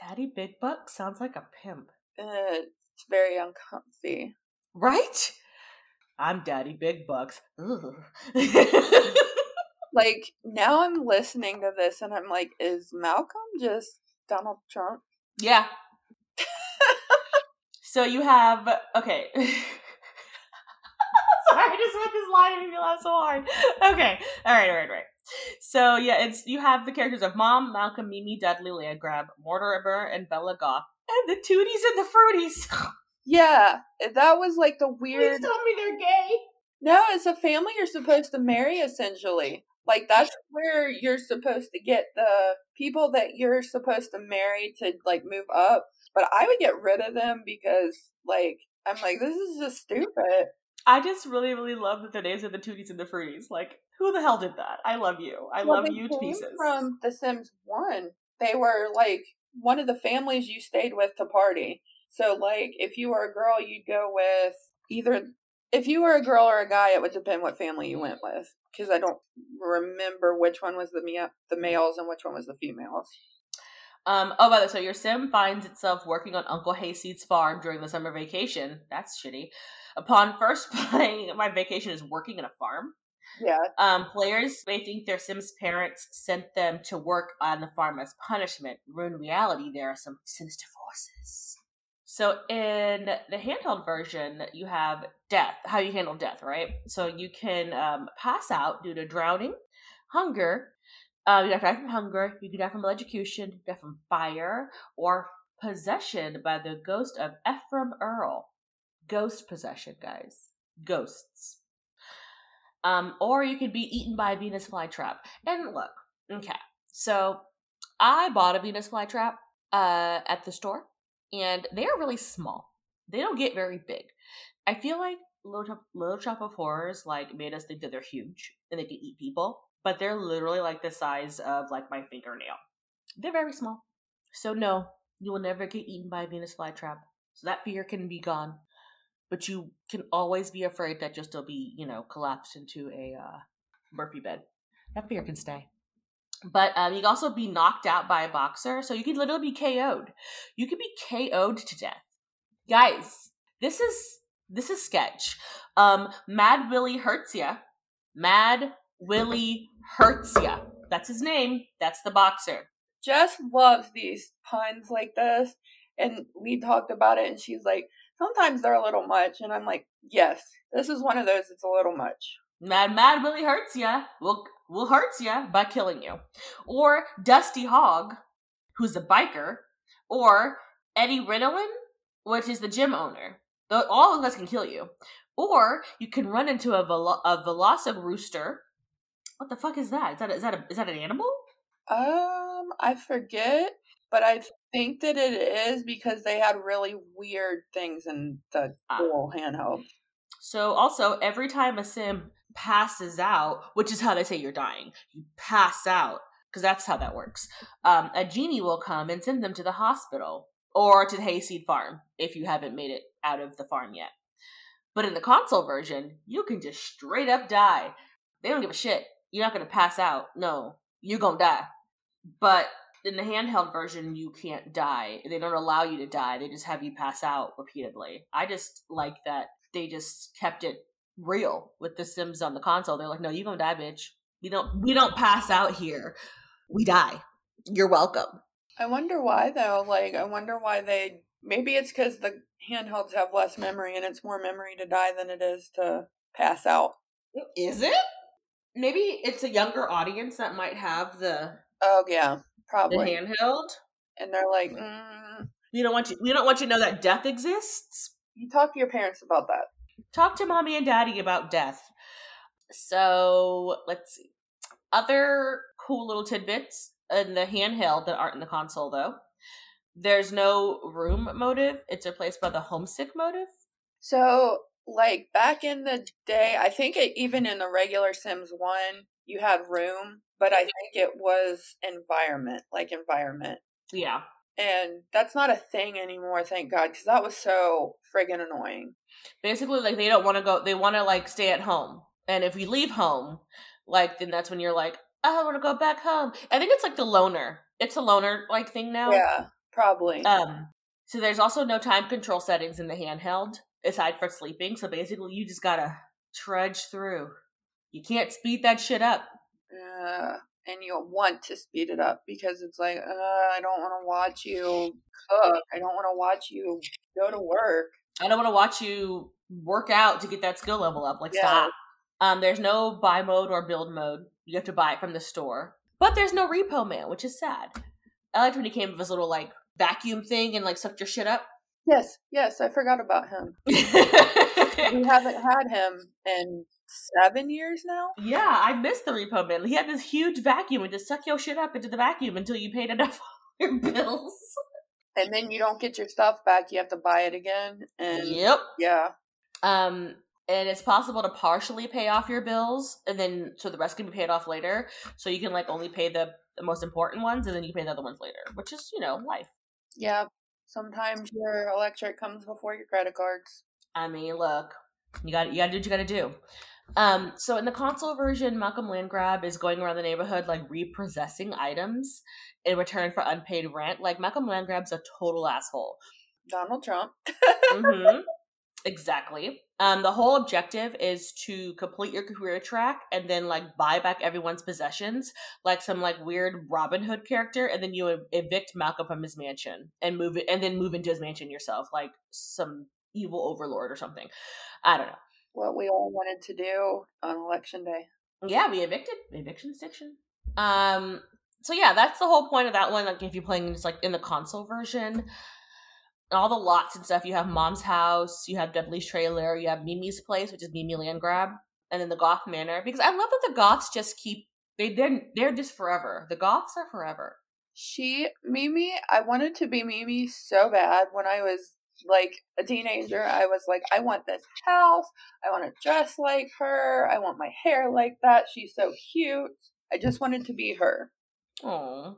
Daddy Big Bucks sounds like a pimp, Uh, it's very uncomfy. right? I'm Daddy Big Bucks. Like now I'm listening to this and I'm like, is Malcolm just Donald Trump? yeah. so you have okay. Sorry, I just read this line and you laugh so hard. Okay, all right, all right, all right. So yeah, it's you have the characters of Mom, Malcolm, Mimi, Dudley, Leah Grab, Mortimer, and Bella Goth, and the Tooties and the Fruities. Yeah, that was like the Please weird. tell me they're gay. No, it's a family you're supposed to marry essentially. Like that's where you're supposed to get the people that you're supposed to marry to like move up. But I would get rid of them because like I'm like this is just stupid. I just really, really love that the names of the Tooties and the Fruities. Like, who the hell did that? I love you. I Well, love you to pieces. From The Sims One, they were like one of the families you stayed with to party. So like if you were a girl, you'd go with either. If you were a girl or a guy, it would depend what family you went with. Because I don't remember which one was the mea- the males and which one was the females. Um, oh, by the way, so your sim finds itself working on Uncle Hayseed's farm during the summer vacation. That's shitty. Upon first playing, my vacation is working in a farm. Yeah, Um, players may think their Sims parents sent them to work on the farm as punishment. When in reality, there are some sinister forces. So in the handheld version, you have death. How you handle death, right? So you can um, pass out due to drowning, hunger. Uh, you can die from hunger. You can die from electrocution, die from fire, or possession by the ghost of Ephraim Earl. Ghost possession, guys. Ghosts. Um, or you could be eaten by a Venus flytrap. And look, okay, so I bought a Venus flytrap uh, at the store, and they are really small. They don't get very big. I feel like Little Little Shop of Horrors like made us think that they're huge and they can eat people, but they're literally like the size of like my fingernail. They're very small. So no, you will never get eaten by a Venus flytrap. So that fear can be gone but you can always be afraid that you'll still be, you know, collapsed into a uh, Murphy bed. That fear can stay. But um, you can also be knocked out by a boxer, so you could literally be KO'd. You could be KO'd to death, guys. This is this is sketch. Um, Mad Willie hurts ya. Mad Willie hurts ya. That's his name. That's the boxer. Jess loves these puns like this, and we talked about it, and she's like, sometimes they're a little much, and I'm like, yes, this is one of those. It's a little much. Mad Mad really hurts ya. Will will hurts ya by killing you, or Dusty Hog, who's a biker, or Eddie Riddlin, which is the gym owner. All of us can kill you, or you can run into a velo- a Velocirooster. What the fuck is that? Is that is that a, is that an animal? Um, I forget, but I think that it is because they had really weird things in the Ah. dual handheld. So also every time a sim passes out, which is how they say you're dying, you pass out because that's how that works. Um, a genie will come and send them to the hospital or to the hayseed farm if you haven't made it out of the farm yet. But in the console version, you can just straight up die. They don't give a shit. You're not gonna pass out. No, you're gonna die. But in the handheld version, you can't die. They don't allow you to die. They just have you pass out repeatedly. I just like that they just kept it real with the Sims on the console. They're like, no, you gonna die, bitch. We don't we don't pass out here. We die. You're welcome. I wonder why though. Like, I wonder why they. Maybe it's because the handhelds have less memory, and it's more memory to die than it is to pass out. Is it? maybe it's a younger audience that might have the Oh yeah, probably the handheld. And they're like, mm, We don't want you. We don't want you to know that death exists. you talk to your parents about that. Talk to mommy and daddy about death. So let's see. Other cool little tidbits in the handheld that aren't in the console though. There's no room motive. It's replaced by the homesick motive. So, like back in the day, I think it, even in the regular Sims 1, you had room, but I think it was environment, like environment. Yeah. And that's not a thing anymore, thank God, because that was so friggin' annoying. Basically, like they don't want to go. They want to like stay at home. And if we leave home, like then that's when you're like, oh, I want to go back home. I think it's like the loner. It's a loner like thing now. Yeah, probably. Um, so there's also no time control settings in the handheld aside for sleeping. So basically, you just gotta trudge through. You can't speed that shit up. Uh, and you'll want to speed it up because it's like, uh, I don't want to watch you cook. I don't want to watch you go to work. I don't want to watch you work out to get that skill level up. Like, Yeah. stop. Um, there's no buy mode or build mode. You have to buy it from the store. But there's no repo man, which is sad. I liked when he came with his little like vacuum thing and like sucked your shit up. Yes, yes, I forgot about him. We haven't had him in seven years now. yeah, I missed the repo man. He had this huge vacuum and just suck your shit up into the vacuum until you paid enough your bills. And then you don't get your stuff back. You have to buy it again. And Yep. yeah, Um, and it's possible to partially pay off your bills, and then so the rest can be paid off later. So you can like only pay the, the most important ones, and then you can pay the other ones later, which is you know life. yeah. Sometimes your electric comes before your credit cards. I mean, look, you got you got to do what you got to do. Um, so in the console version, Malcolm Landgrab is going around the neighborhood like repossessing items in return for unpaid rent. Like Malcolm Landgrab's a total asshole. Donald Trump. hmm Exactly. Um, the whole objective is to complete your career track and then like buy back everyone's possessions, like some like weird Robin Hood character, and then you evict Malcolm from his mansion and move it, and then move into his mansion yourself, like some evil overlord or something. I don't know. What we all wanted to do on election day. Yeah, we evicted eviction stiction. Um. So yeah, that's the whole point of that one. Like if you're playing just like in the console version, And all the lots and stuff. You have Mom's house, you have Dudley's trailer, you have Mimi's place, which is Mimi Landgrab, and then the Goth Manor. Because I love that the Goths just keep they they're they're just forever. The Goths are forever. She, Mimi, I wanted to be Mimi so bad when I was like a teenager. I was like, I want this house. I want to dress like her. I want my hair like that. She's so cute. I just wanted to be her. Oh,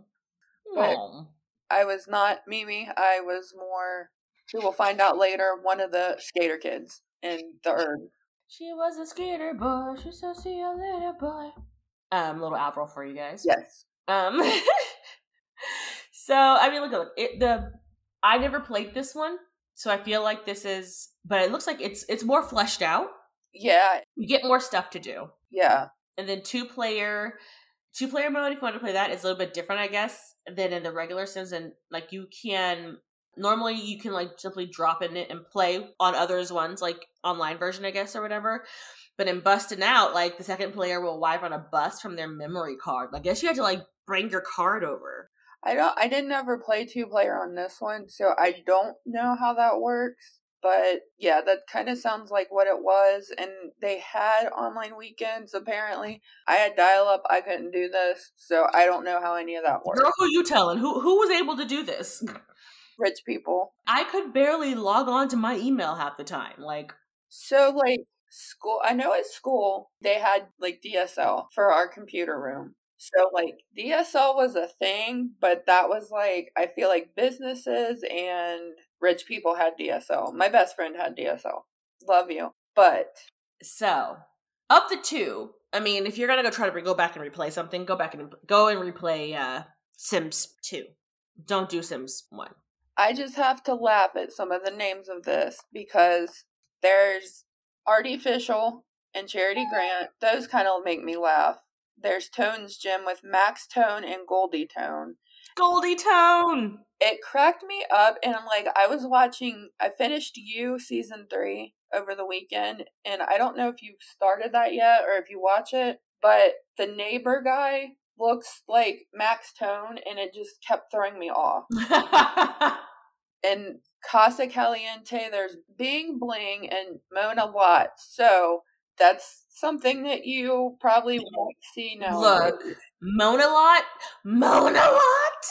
But- oh, I was not Mimi. I was more, we will find out later, one of the skater kids in the herb. she was a skater boy. She said, "See you later, boy." Um, little Avril for you guys. Yes. Um. so I mean, look, look, it, the I never played this one, so I feel like this is, but it looks like it's it's more fleshed out. Yeah. You get more stuff to do, Yeah. and then two player, two player mode. If you want to play that, is a little bit different, I guess, than in the regular Sims. And like you can normally you can like simply drop in it and play on others ones, like online version, I guess, or whatever. But in busting out, like the second player will wipe on a bust from their memory card. I guess you had to like bring your card over. I don't, I didn't ever play two player on this one, so I don't know how that works. But yeah, that kind of sounds like what it was. And they had online weekends, apparently. I had dial up, I couldn't do this, so I don't know how any of that works. Girl, who you telling? Who who was able to do this? Rich people. I could barely log on to my email half the time. Like, So, like, school, I know at school they had like DSL for our computer room. So, like, DSL was a thing, but that was like, I feel like businesses and rich people had DSL. My best friend had DSL. Love you. But so of the two, I mean, if you're gonna go try to go back and replay something, go back and go and replay uh Sims two. Don't do Sims one. I just have to laugh at some of the names of this because there's Artificial and Charity Grant. Those kind of make me laugh. There's Tone's Gym with Max Tone and Goldie Tone. Goldie Tone. It cracked me up, and I'm like, I was watching, I finished You season three over the weekend, and I don't know if you've started that yet or if you watch it, but the neighbor guy looks like Max Tone, and it just kept throwing me off. and Casa Caliente, there's Bing Bling and Mona Lot. So that's something that you probably won't see now. Look, Mona Lot, Mona Lot.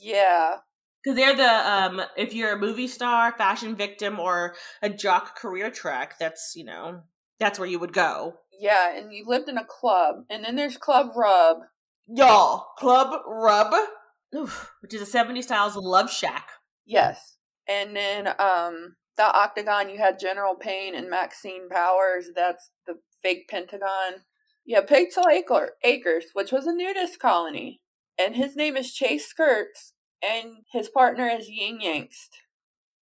Yeah, because they're the um, if you're a movie star, fashion victim, or a jock career track, that's you know that's where you would go. Yeah, and you lived in a club, and then there's Club Rub. Y'all, Club Rub, Oof, which is a 70s styles love shack. Yes, and then um, the Octagon, you had General Payne and Maxine Powers. That's the fake Pentagon. Yeah, Pixel Acres, which was a nudist colony. And his name is Chase Skirts, and his partner is Ying Yangst.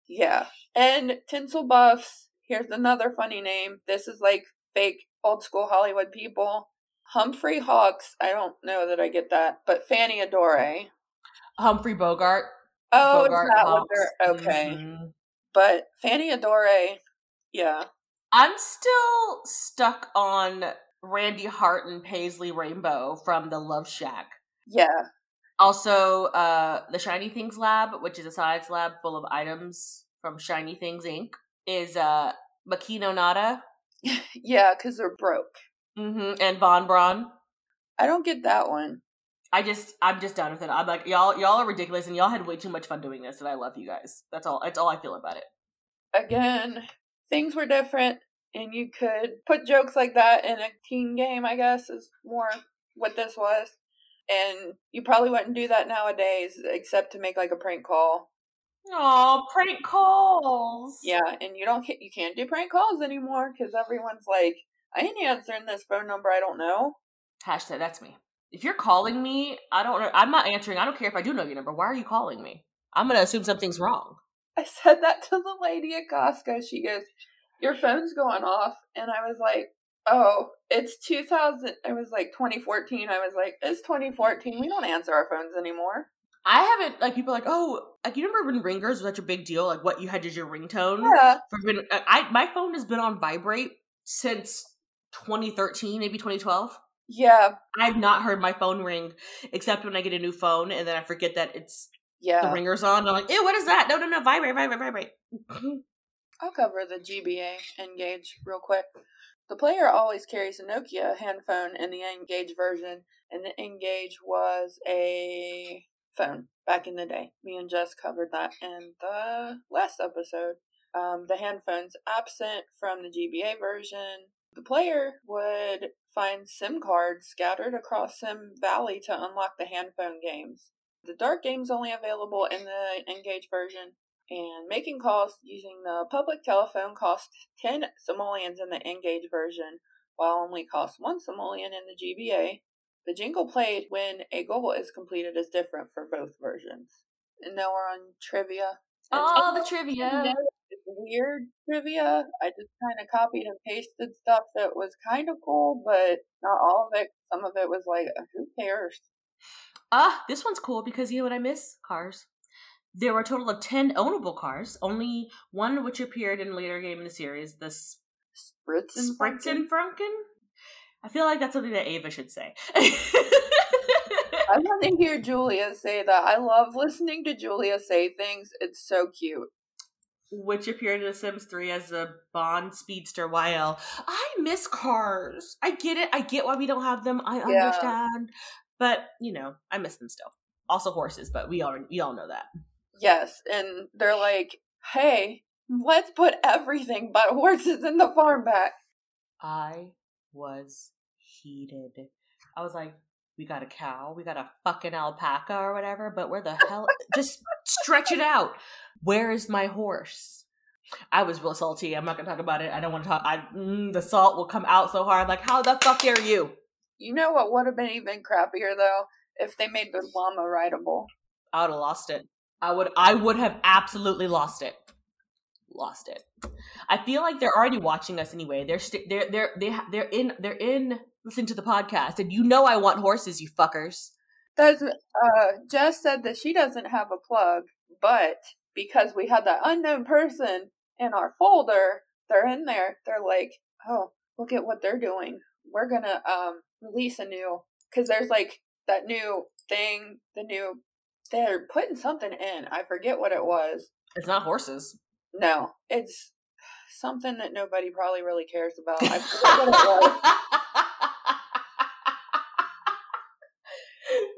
Yeah. And Tinsel Buffs, here's another funny name. This is like fake old school Hollywood people. Humphrey Hawks, I don't know that I get that, but Fanny Adore. Humphrey Bogart. Oh, Bogart, that they're okay. Mm-hmm. But Fanny Adore, yeah. I'm still stuck on Randy Hart and Paisley Rainbow from the Love Shack. Yeah. Also, uh, the Shiny Things Lab, which is a science lab full of items from Shiny Things Inc., is uh, Makino Nada. yeah, because they're broke. Mm-hmm. And Von Braun. I don't get that one. I just, I'm just done with it. I'm like, y'all, y'all are ridiculous, and y'all had way too much fun doing this, and I love you guys. That's all. That's all I feel about it. Again, things were different, and you could put jokes like that in a teen game. I guess is more what this was and you probably wouldn't do that nowadays except to make like a prank call. Oh, prank calls. Yeah, and you don't you can't do prank calls anymore because everyone's like, I ain't answering this phone number I don't know. Hashtag that's me. If you're calling me, I don't know. I'm not answering. I don't care if I do know your number. Why are you calling me? I'm gonna assume something's wrong. I said that to the lady at Costco. She goes, "Your phone's going off," and I was like, oh, it's 2000. It was like 2014. I was like, it's 2014. We don't answer our phones anymore. I haven't like people like oh like you remember when ringers was such a big deal like what you had as your ringtone yeah for uh, I my phone has been on vibrate since 2013 maybe 2012 yeah I've not heard my phone ring except when I get a new phone and then I forget that it's yeah the ringer's on I'm like ew what is that no no no vibrate vibrate vibrate I'll cover the GBA N-Gage real quick the player always carries a Nokia handphone in the N-Gage version, and the N-Gage was a phone back in the day. Me and Jess covered that in the last episode. Um, the handphone's absent from the GBA version. The player would find SIM cards scattered across Sim Valley to unlock the handphone games. The Dart game's only available in the N-Gage version, and making calls using the public telephone costs 10 simoleons in the N-Gage version, while only costs 1 simoleon in the GBA. The jingle played when a goal is completed is different for both versions. And now we're on trivia. All the trivia. Weird trivia. I just kind of copied and pasted stuff that was kind of cool, but not all of it. Some of it was like, who cares? Ah, uh, this one's cool because you know what I miss? Cars. There were a total of 10 ownable cars, only one which appeared in a later game in the series, the Spritzen Frunken? I feel like that's something that Ava should say. I want to hear Julia say that. I love listening to Julia say things. It's so cute. Which appeared in The Sims 3 as a Bond Speedster YL. I miss cars. I get it. I get why we don't have them. I understand. But, you know, I miss them still. Also horses, but we all we all know that. Yes, and they're like, "Hey, let's put everything but horses in the farm back." I was heated. I was like, "We got a cow, we got a fucking alpaca or whatever, but where the hell? Just stretch it out. Where is my horse?" I was real salty. I'm not gonna talk about it. I don't want to talk. I mm, the salt will come out so hard. Like, how the fuck are you? You know what would have been even crappier though if they made the llama rideable. I would have lost it. I would I would have absolutely lost it. Lost it. I feel like they're already watching us anyway. They're st- they're they're they ha- they're in they're in listening to the podcast, and you know I want horses, you fuckers. Does uh Jess said that she doesn't have a plug, but because we had that unknown person in our folder, they're in there. They're like, oh, look at what they're doing. We're gonna um release a new because there's like that new thing, the new they're putting something in. I forget what it was. It's not horses. No, it's something that nobody probably really cares about. I forget what it was.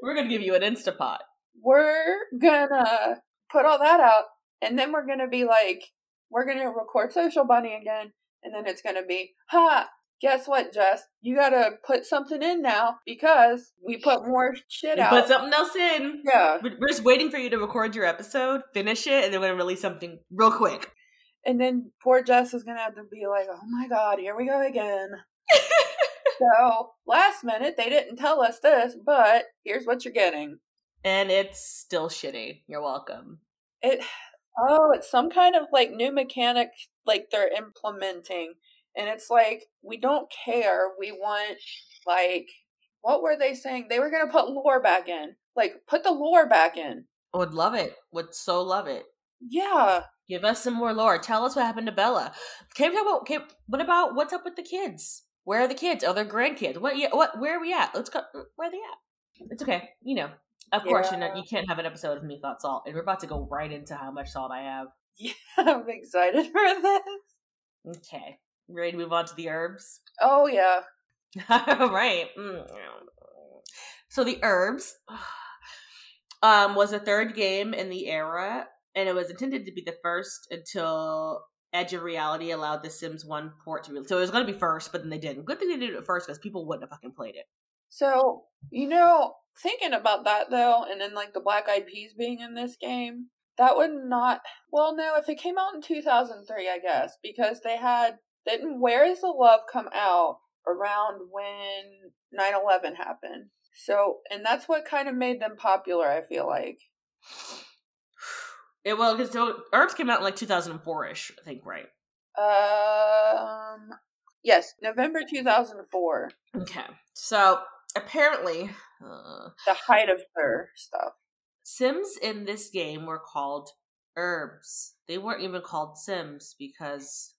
We're gonna give you an Instapot. We're gonna put all that out, and then we're gonna be like, we're gonna record Social Bunny again, and then it's gonna be, ha, guess what, Jess? You gotta put something in now because we put more shit out. Put something else in. yeah. We're just waiting for you to record your episode, finish it, and then we're gonna release something real quick. And then poor Jess is gonna have to be like, oh my god, here we go again. so, last minute, they didn't tell us this, but here's what you're getting. and it's still shitty. You're welcome. It, oh, it's some kind of like new mechanic, like they're implementing. And it's like, we don't care. We want, like, what were they saying? They were gonna put lore back in. Like, put the lore back in. Would love it. Would so love it. Yeah. Give us some more lore. Tell us what happened to Bella. Can we talk about? Can, what about what's up with the kids? Where are the kids? Oh, they're grandkids? What? Yeah. What? Where are we at? Let's go. Mm, where are they at? It's okay. You know. Of course, you know Yeah. you can't have an episode of me thought salt, and we're about to go right into how much salt I have. Yeah, I'm excited for this. Okay, ready to move on to the Urbz? Oh, yeah. All right. Mm. So the Urbz um, was the third game in the era, and it was intended to be the first until Edge of Reality allowed The Sims One port to release. So it was going to be first, but then they didn't. Good thing they did it first because people wouldn't have fucking played it. So, you know, thinking about that though, and then like the Black Eyed Peas being in this game, that would not. Well, no, if it came out in 2003, I guess, because they had. Where Is the Love come out around when 9 11 happened? So, and that's what kind of made them popular, I feel like. It well because Urbz came out in like 2004 ish, I think, right? Um, yes, November 2004, Okay. So apparently, uh, the height of their stuff. Sims in this game were called Urbz. They weren't even called Sims because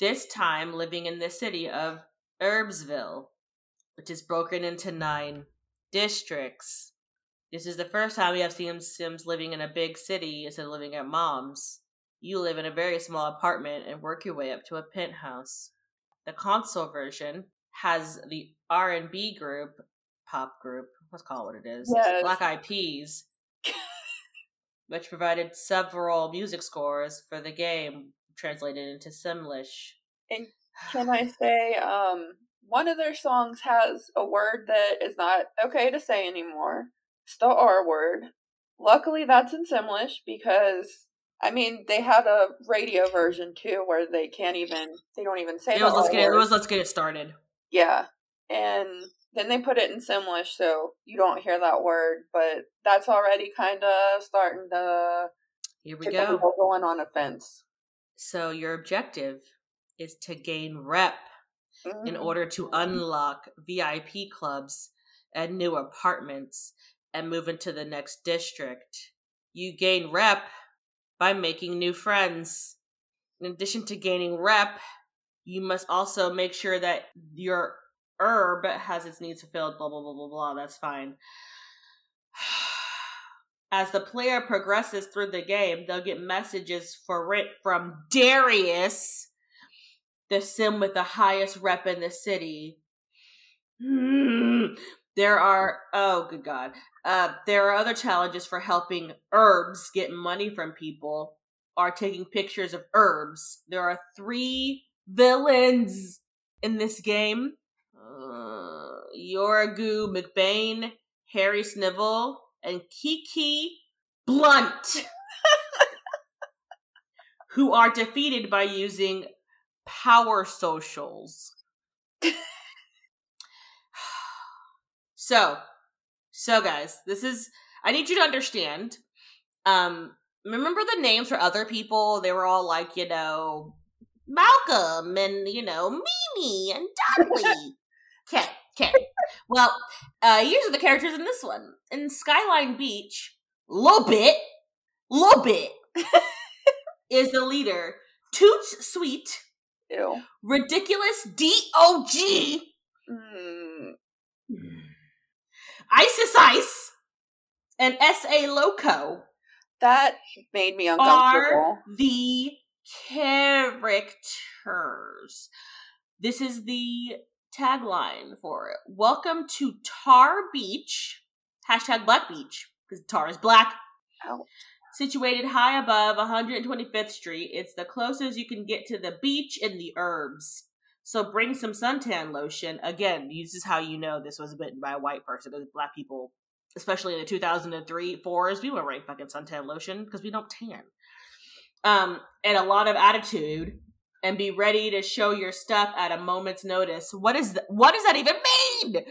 this time living in the city of Herbsville, which is broken into nine districts. This is the first time we have seen Sims living in a big city instead of living at mom's. You live in a very small apartment and work your way up to a penthouse. The console version has the R and B group, pop group, let's call it what it is, Yes. Black Eyed Peas, which provided several music scores for the game, translated into Simlish. And can I say, um, one of their songs has a word that is not okay to say anymore. It's the R word. Luckily, that's in Simlish because, I mean, they had a radio version too where they can't even, they don't even say It was let's get it word. was let's get it started. Yeah. And then they put it in Simlish so you don't hear that word, but that's already kind of starting to Here we go. going on a fence. So your objective is to gain rep in Mhm. order to unlock VIP clubs and new apartments and move into the next district. You gain rep by making new friends. In addition to gaining rep, you must also make sure that your Urb has its needs fulfilled, blah, blah, blah, blah, blah. That's fine. As the player progresses through the game, they'll get messages for it from Darius, the sim with the highest rep in the city. There are oh good god. Uh there are other challenges for helping Urbz get money from people or taking pictures of Urbz. There are three villains in this game. Uh, Yorgu McBain, Harry Snivel, and Kiki Blunt. who are defeated by using power socials. so, so guys, this is I need you to understand. Um, remember the names for other people? They were all like, you know, Malcolm and you know Mimi and Dudley. Okay, okay. Well, uh, here's are the characters in this one. In Skyline Beach, Lobit, Lobit is the leader. Toots Sweet, Ew. Ridiculous D.O.G., Mm, Isis Ice and SA Loco that made me uncomfortable. are the characters. This is the tagline for it. Welcome to Tar Beach. Hashtag Black Beach. Because tar is black. Ouch. Situated high above 125th Street. It's the closest you can get to the beach and the Urbz. So bring some suntan lotion. Again, this is how you know this was written by a white person. Because black people, especially in the 2003 fours, we weren't wearing fucking suntan lotion because we don't tan. Um, and a lot of attitude and be ready to show your stuff at a moment's notice. What is th- what does that even mean?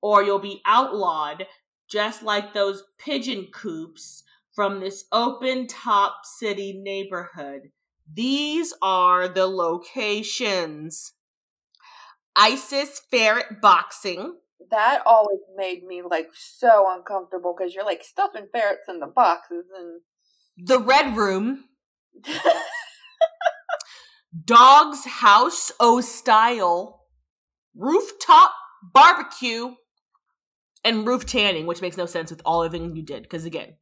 Or you'll be outlawed, just like those pigeon coops from this open top city neighborhood. These are the locations. ISIS ferret boxing. That always made me like so uncomfortable because you're like stuffing ferrets in the boxes and The Red Room. Dog's House O Style. Rooftop Barbecue. And roof tanning, which makes no sense with all everything you did. Because again,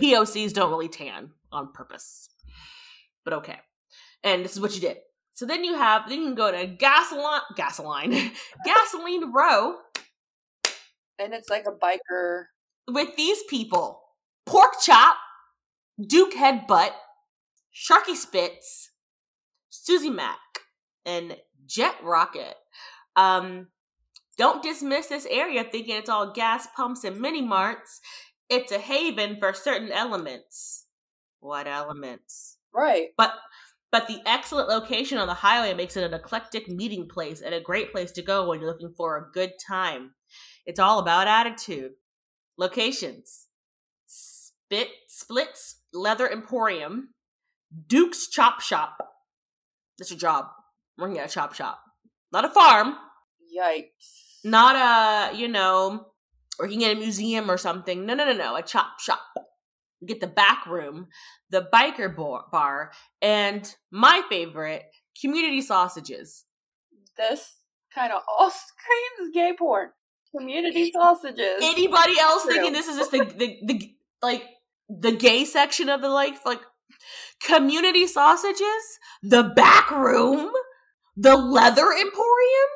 POCs don't really tan on purpose. But okay. And this is what you did. So then you have, then you can go to gasoline, gasoline, gasoline row and it's like a biker. with these people pork chop, Duke headbutt, Sharky Spitz, Susie Mack, and Jet Rocket. Um, don't dismiss this area thinking it's all gas pumps and mini marts. It's a haven for certain elements. What elements? Right. But but the excellent location on the highway makes it an eclectic meeting place and a great place to go when you're looking for a good time. It's all about attitude. Locations. Spit Splits Leather Emporium. Duke's Chop Shop. That's your job. Working at a chop shop. Not a farm. Yikes. Not a, you know, working at a museum or something. No, no, no, no. A chop shop. You get the back room, the biker bar, and my favorite, community sausages. This kind of all screams gay porn. Community sausages. Anybody else True. thinking this is just the, the, the, like, the gay section of the life? Like, community sausages? The back room? The leather emporium?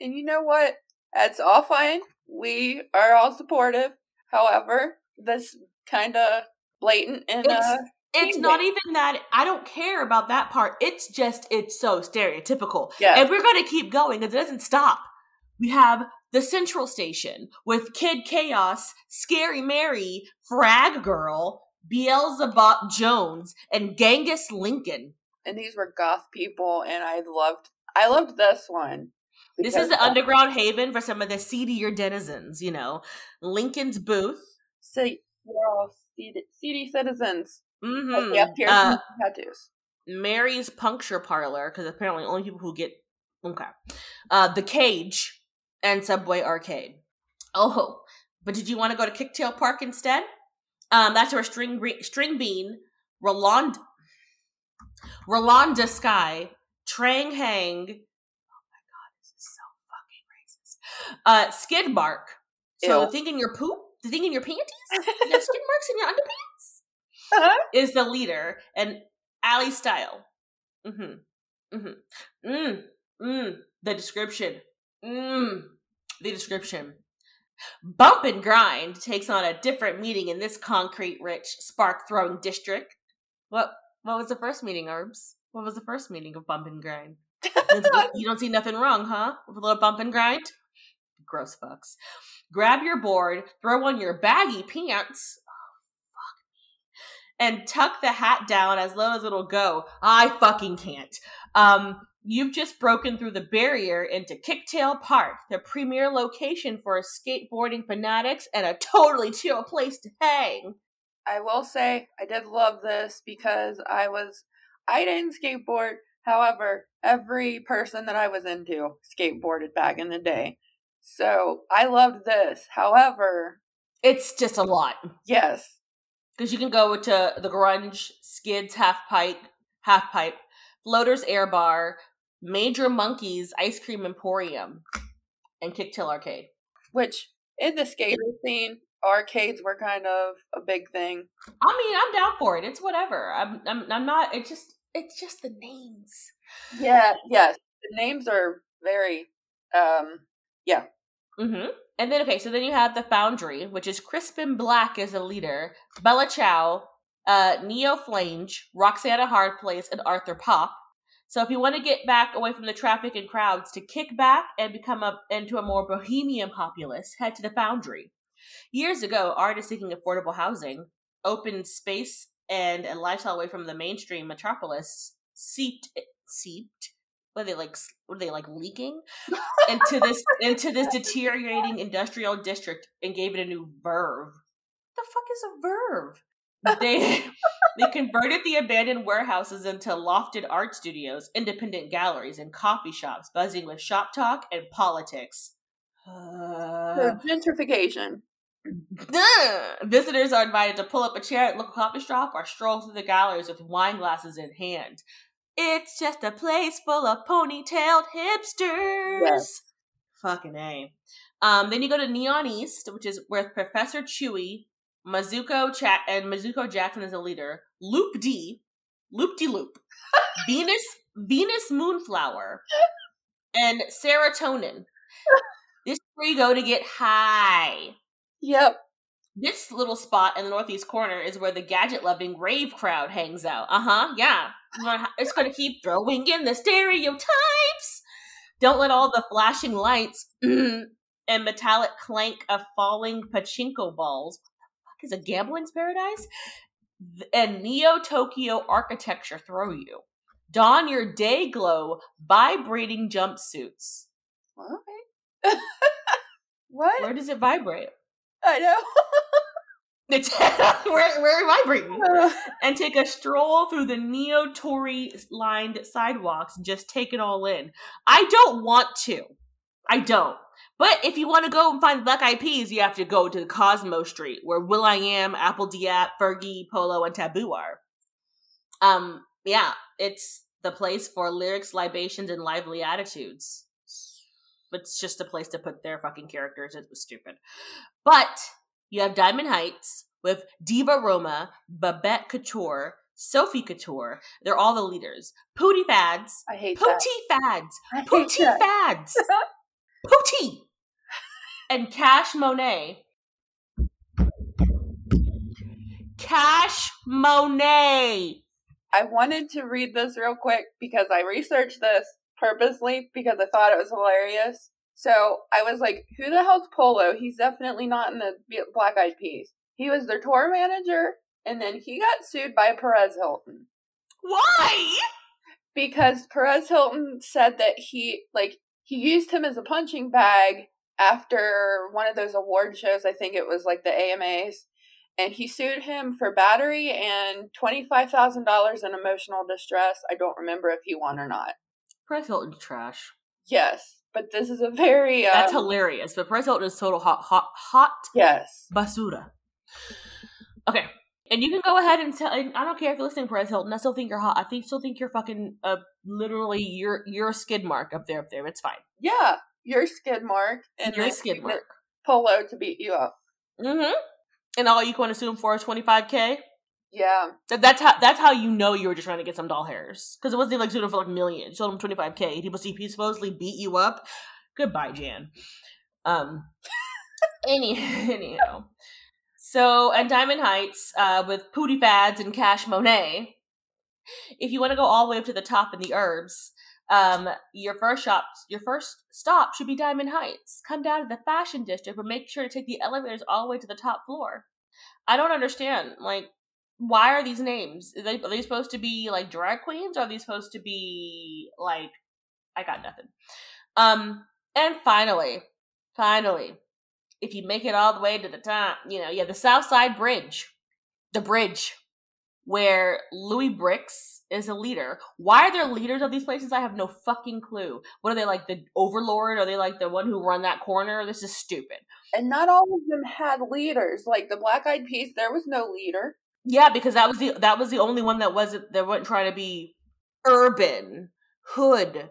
And you know what? That's all fine. We are all supportive. However, this kind of blatant and It's- uh, It's not even that I don't care about that part. It's just it's so stereotypical. Yeah. And we're gonna keep going because it doesn't stop. We have the Central Station with Kid Chaos, Scary Mary, Frag Girl, Beelzebub Jones, and Genghis Lincoln. and these were goth people, and I loved. I loved this one. This is the underground haven for some of the seedier denizens, you know. Lincoln's booth. See, we're all seedy, seedy citizens. Mm-hmm. Like, we have piercings and tattoos. Mary's puncture parlor because apparently only people who get okay. Uh, the cage and Subway Arcade. Oh, but did you want to go to Kicktail Park instead? Um, that's where String String Bean, Roland, Rolanda Sky, Trang Hang. Oh my god, this is so fucking racist. Uh, Skid Mark. So Ew. the thing in your poop, the thing in your panties, you skid marks in your underpants Uh-huh. is the leader and Ali Style. Mm-hmm. Mm-hmm. Mm. Mm. The description. Mm. The description. Bump and Grind takes on a different meaning in this concrete rich, spark throwing district. What what was the first meaning, Urbz? What was the first meaning of bump and grind? you don't see nothing wrong, huh? With a little bump and grind? Gross fucks. Grab your board, throw on your baggy pants, and tuck the hat down as low as it'll go. I fucking can't. Um, you've just broken through the barrier into Kicktail Park, the premier location for skateboarding fanatics and a totally chill place to hang. I will say I did love this because I was I didn't skateboard. However, every person that I was into skateboarded back in the day. So I loved this. However, It's just a lot yes, because you can go to the grunge, skids, half pipe, half pipe, floaters, air bar, major monkeys, ice cream emporium. and Kicktail Arcade. Which in the skater scene, arcades were kind of a big thing. I mean, I'm down for it. It's whatever. I'm I'm, I'm not. It's just it's just the names. Yeah. Yes. The names are very. Um. Yeah. Mm-hmm. And then okay, so then you have the Foundry, which is Crispin Black as a leader, Bella Chow, uh, Neo Flange, Roxana Hardplace, and Arthur Pop. So if you want to get back away from the traffic and crowds to kick back and become a into a more bohemian populace, head to the Foundry. Years ago, artists seeking affordable housing, open space, and a lifestyle away from the mainstream metropolis seeped seeped. Are they like? Are they like leaking into this into this deteriorating industrial district and gave it a new verve? The fuck is a verve? They they converted the abandoned warehouses into lofted art studios, independent galleries, and coffee shops buzzing with shop talk and politics. So gentrification. Visitors are invited to pull up a chair at local coffee shop or stroll through the galleries with wine glasses in hand. It's just a place full of ponytailed hipsters. Yes. Fucking A. Um, then you go to Neon East, which is where Professor Chewy, Mizuko Chat and Mizuko Jackson is a leader. Loop D, Loop D Loop, Venus, Venus Moonflower, and Serotonin. This is where you go to get high. Yep. This little spot in the northeast corner is where the gadget loving rave crowd hangs out. Uh huh, yeah. It's going to keep throwing in the stereotypes. Don't let all the flashing lights and metallic clank of falling pachinko balls is a gambling's paradise and neo Tokyo architecture throw you. Don your day glow vibrating jumpsuits. What? what? Where does it vibrate? I know. It's where where vibrating. and take a stroll through the neo Tory lined sidewalks and just take it all in. I don't want to. I don't. But if you want to go and find Black Eyed Peas, you have to go to Cosmo Street, where will.i.am, Apple Diap, Fergie, Polo, and Taboo are. Um, yeah, it's the place for lyrics, libations, and lively attitudes. It's just a place to put their fucking characters. It was stupid. But you have Diamond Heights with Diva Roma, Babette Couture, Sophie Couture. They're all the leaders. Pootie Fads. I hate Pootie that. Fads. I Pootie. Fads. Pootie. And Cash Monet. Cash Monet. I wanted to read this real quick because I researched this purposely because I thought it was hilarious. So I was like, who the hell's Polo? He's definitely not in the Black Eyed Peas. He was their tour manager, and then he got sued by Perez Hilton Why? because Perez Hilton said that he, like, he used him as a punching bag after one of those award shows. I think it was like the AMAs. And he sued him for battery and $25,000 in emotional distress. I don't remember if he won or not. Perez Hilton's trash. Yes, but this is a very um, That's hilarious. But Perez Hilton is total hot, hot, hot yes. basura. Okay. And you can go ahead and tell. And I don't care if you're listening, Perez Hilton. I still think you're hot. I think still think you're fucking uh, literally you're you're a skid mark up there. Up there, it's fine. Yeah, your skid mark and a then skid mark. Polo to beat you up. Mm-hmm. And all you can assume for is twenty five k. Yeah, That that's how that's how you know you were just trying to get some doll hairs because it wasn't even like suing for like millions. You sold him twenty five k. He he he supposedly beat you up. Goodbye, Jan. Um. any anyhow. So and Diamond Heights uh, with Pootie Fads and Cash Monet. If you want to go all the way up to the top in the Urbz, um, your first shop, your first stop should be Diamond Heights. Come down to the fashion district, but make sure to take the elevators all the way to the top floor. I don't understand. Like, why are these names? Is they, are they supposed to be like drag queens? Are they supposed to be like? I got nothing. Um, and finally, finally, if you make it all the way to the top, you know, yeah, the South Side Bridge, the bridge where Louis Bricks is a leader. Why are there leaders of these places? I have no fucking clue. What are they like? The overlord? Are they like the one who run that corner? This is stupid. and not all of them had leaders. Like the Black Eyed Peas, there was no leader. Yeah, because that was the that was the only one that wasn't that wasn't trying to be urban, hood,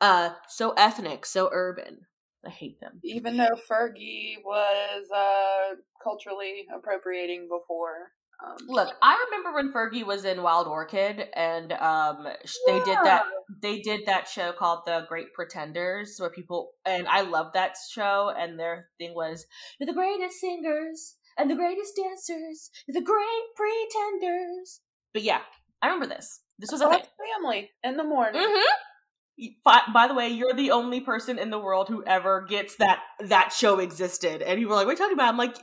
uh, so ethnic, so urban. I hate them. Even though Fergie was uh, culturally appropriating before. Um, Look, I remember when Fergie was in Wild Orchid, and um, they did that. They did that show called The Great Pretenders, where people and I love that show. And their thing was, "You're the greatest singers and the greatest dancers, You're the great pretenders." But yeah, I remember this. This was a family in the morning. Mm-hmm. By the way, you're the only person in the world who ever gets that that show existed. And you were like, "What are you talking about?" I'm like,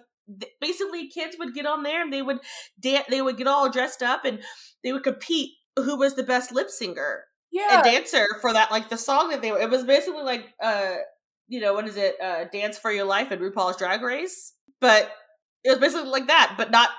basically, kids would get on there and they would dance. They would get all dressed up and they would compete who was the best lip singer yeah. and dancer for that. Like the song that they were. It was basically like, uh, you know, what is it? Uh, Dance for Your Life and RuPaul's Drag Race, but it was basically like that, but not,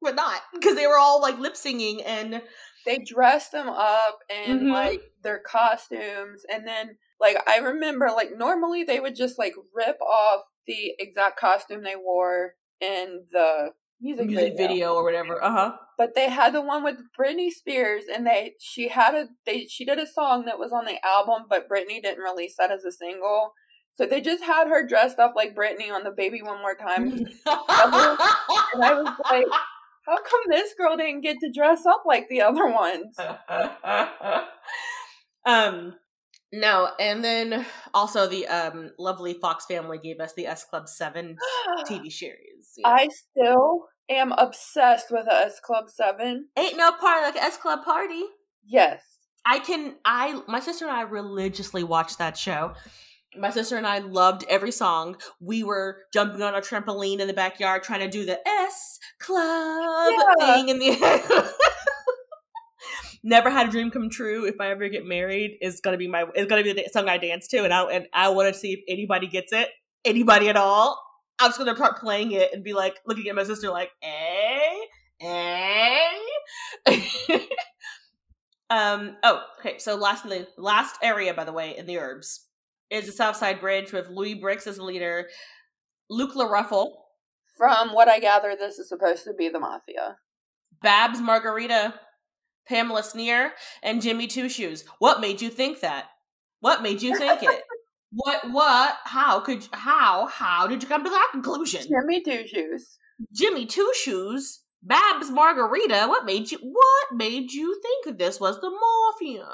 but not because they were all like lip singing and they dressed them up in mm-hmm. like their costumes and then like I remember like normally they would just like rip off the exact costume they wore in the music, music video. video. or whatever. Uh-huh. But they had the one with Britney Spears and they she had a they she did a song that was on the album but Britney didn't release that as a single. So they just had her dressed up like Britney on the Baby One More Time. and I was like how come this girl didn't get to dress up like the other ones? um no, and then also the um lovely Fox family gave us the S Club 7 TV series. You know? I still am obsessed with S Club 7. Ain't no party like S Club Party. Yes. I can I my sister and I religiously watched that show my sister and I loved every song. We were jumping on a trampoline in the backyard trying to do the S Club yeah. thing in the Never had a dream come true. If I ever get married, is gonna be my is gonna be the song I dance to, and I and I want to see if anybody gets it, anybody at all. I'm just gonna start playing it and be like looking at my sister like, eh, eh. um. Oh, okay. So lastly, last area, by the way, in the Urbz is the Southside Bridge with Louis Brix as the leader, Luke LaRuffle. From what I gather, this is supposed to be the Mafia. Babs Margarita, Pamela Sneer, and Jimmy Two Shoes. What made you think that? What made you think it? what? What? How could? You, how? How did you come to that conclusion? Jimmy Two Shoes. Jimmy Two Shoes. Babs Margarita. What made you? What made you think that this was the mafia?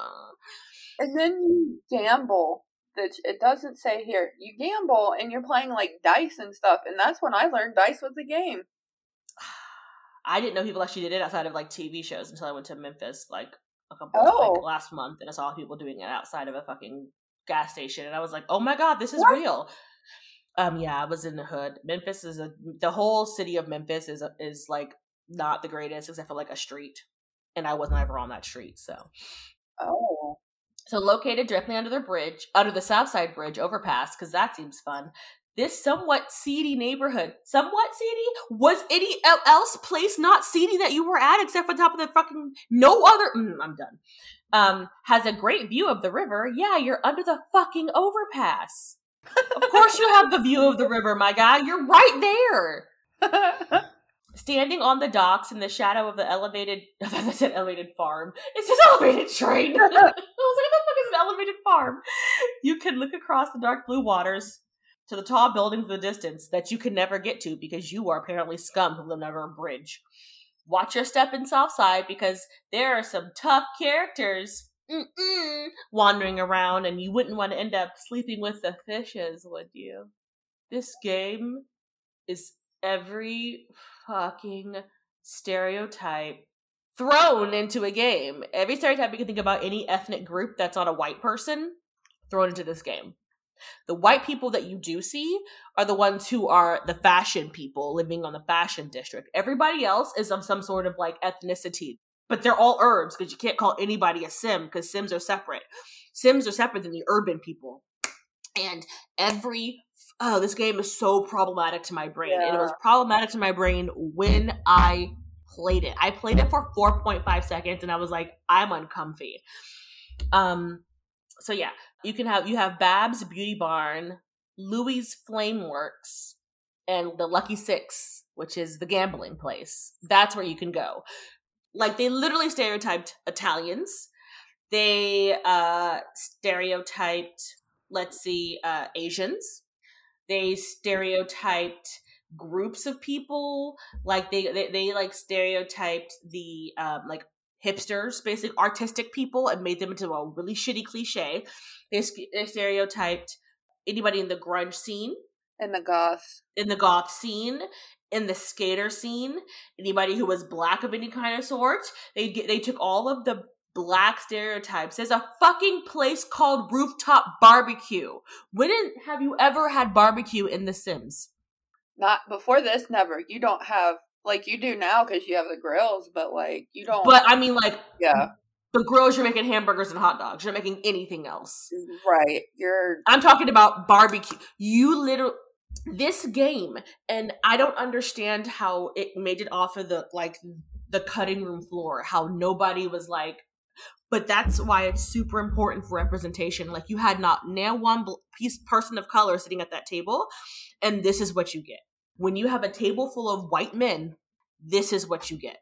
And then you gamble that it doesn't say here. You gamble and you're playing like dice and stuff, and that's when I learned dice was a game. I didn't know people actually did it outside of like TV shows until I went to Memphis like a couple oh. like, last month, and I saw people doing it outside of a fucking gas station, and I was like, "Oh my god, this is what? real." Um, yeah, I was in the hood. Memphis is a the whole city of Memphis is a, is like not the greatest except for like a street, and I wasn't ever on that street, so. Oh. So located directly under the bridge, under the Southside Bridge overpass, because that seems fun. This somewhat seedy neighborhood, somewhat seedy, was any else place not seedy that you were at except for top of the fucking no other. Mm, I'm done. Um, has a great view of the river. Yeah, you're under the fucking overpass. of course, you have the view of the river, my guy. You're right there. standing on the docks in the shadow of the elevated I said elevated farm. It's just elevated train. I was like, what the fuck is an elevated farm? You can look across the dark blue waters to the tall buildings in the distance that you can never get to because you are apparently scum who live under a bridge. Watch your step in Southside because there are some tough characters Mm-mm, wandering around, and you wouldn't want to end up sleeping with the fishes, would you? This game is every fucking stereotype thrown into a game. Every stereotype you can think about any ethnic group that's not a white person thrown into this game. The white people that you do see are the ones who are the fashion people living on the fashion district. Everybody else is of some sort of like ethnicity, but they're all Urbz because you can't call anybody a sim because sims are separate. Sims are separate than the urban people. And every oh, this game is so problematic to my brain. Yeah. And it was problematic to my brain when I played it. I played it for 4.5 seconds and I was like, I'm uncomfy. Um so yeah, you can have you have Babs Beauty Barn, Louis Flameworks, and the Lucky Six, which is the gambling place. That's where you can go. Like they literally stereotyped Italians. They uh stereotyped, let's see, uh Asians they stereotyped groups of people like they they, they like stereotyped the um like hipsters basic artistic people and made them into a really shitty cliche. They, they stereotyped anybody in the grunge scene. In the goth. In the goth scene. In the skater scene. Anybody who was black of any kind of sort. They they took all of the black stereotypes. There's a fucking place called rooftop barbecue. When have you ever had barbecue in the sims? Not before this never. You don't have like you do now because you have the grills but like you don't but i mean like yeah. the grills you're making hamburgers and hot dogs. You're not making anything else. Right. You're i'm talking about barbecue. You literally this game and i don't understand how it made it off of the like the cutting room floor how nobody was like but that's why it's super important for representation. Like you had not now one piece person of color sitting at that table and this is what you get when you have a table full of white men this is what you get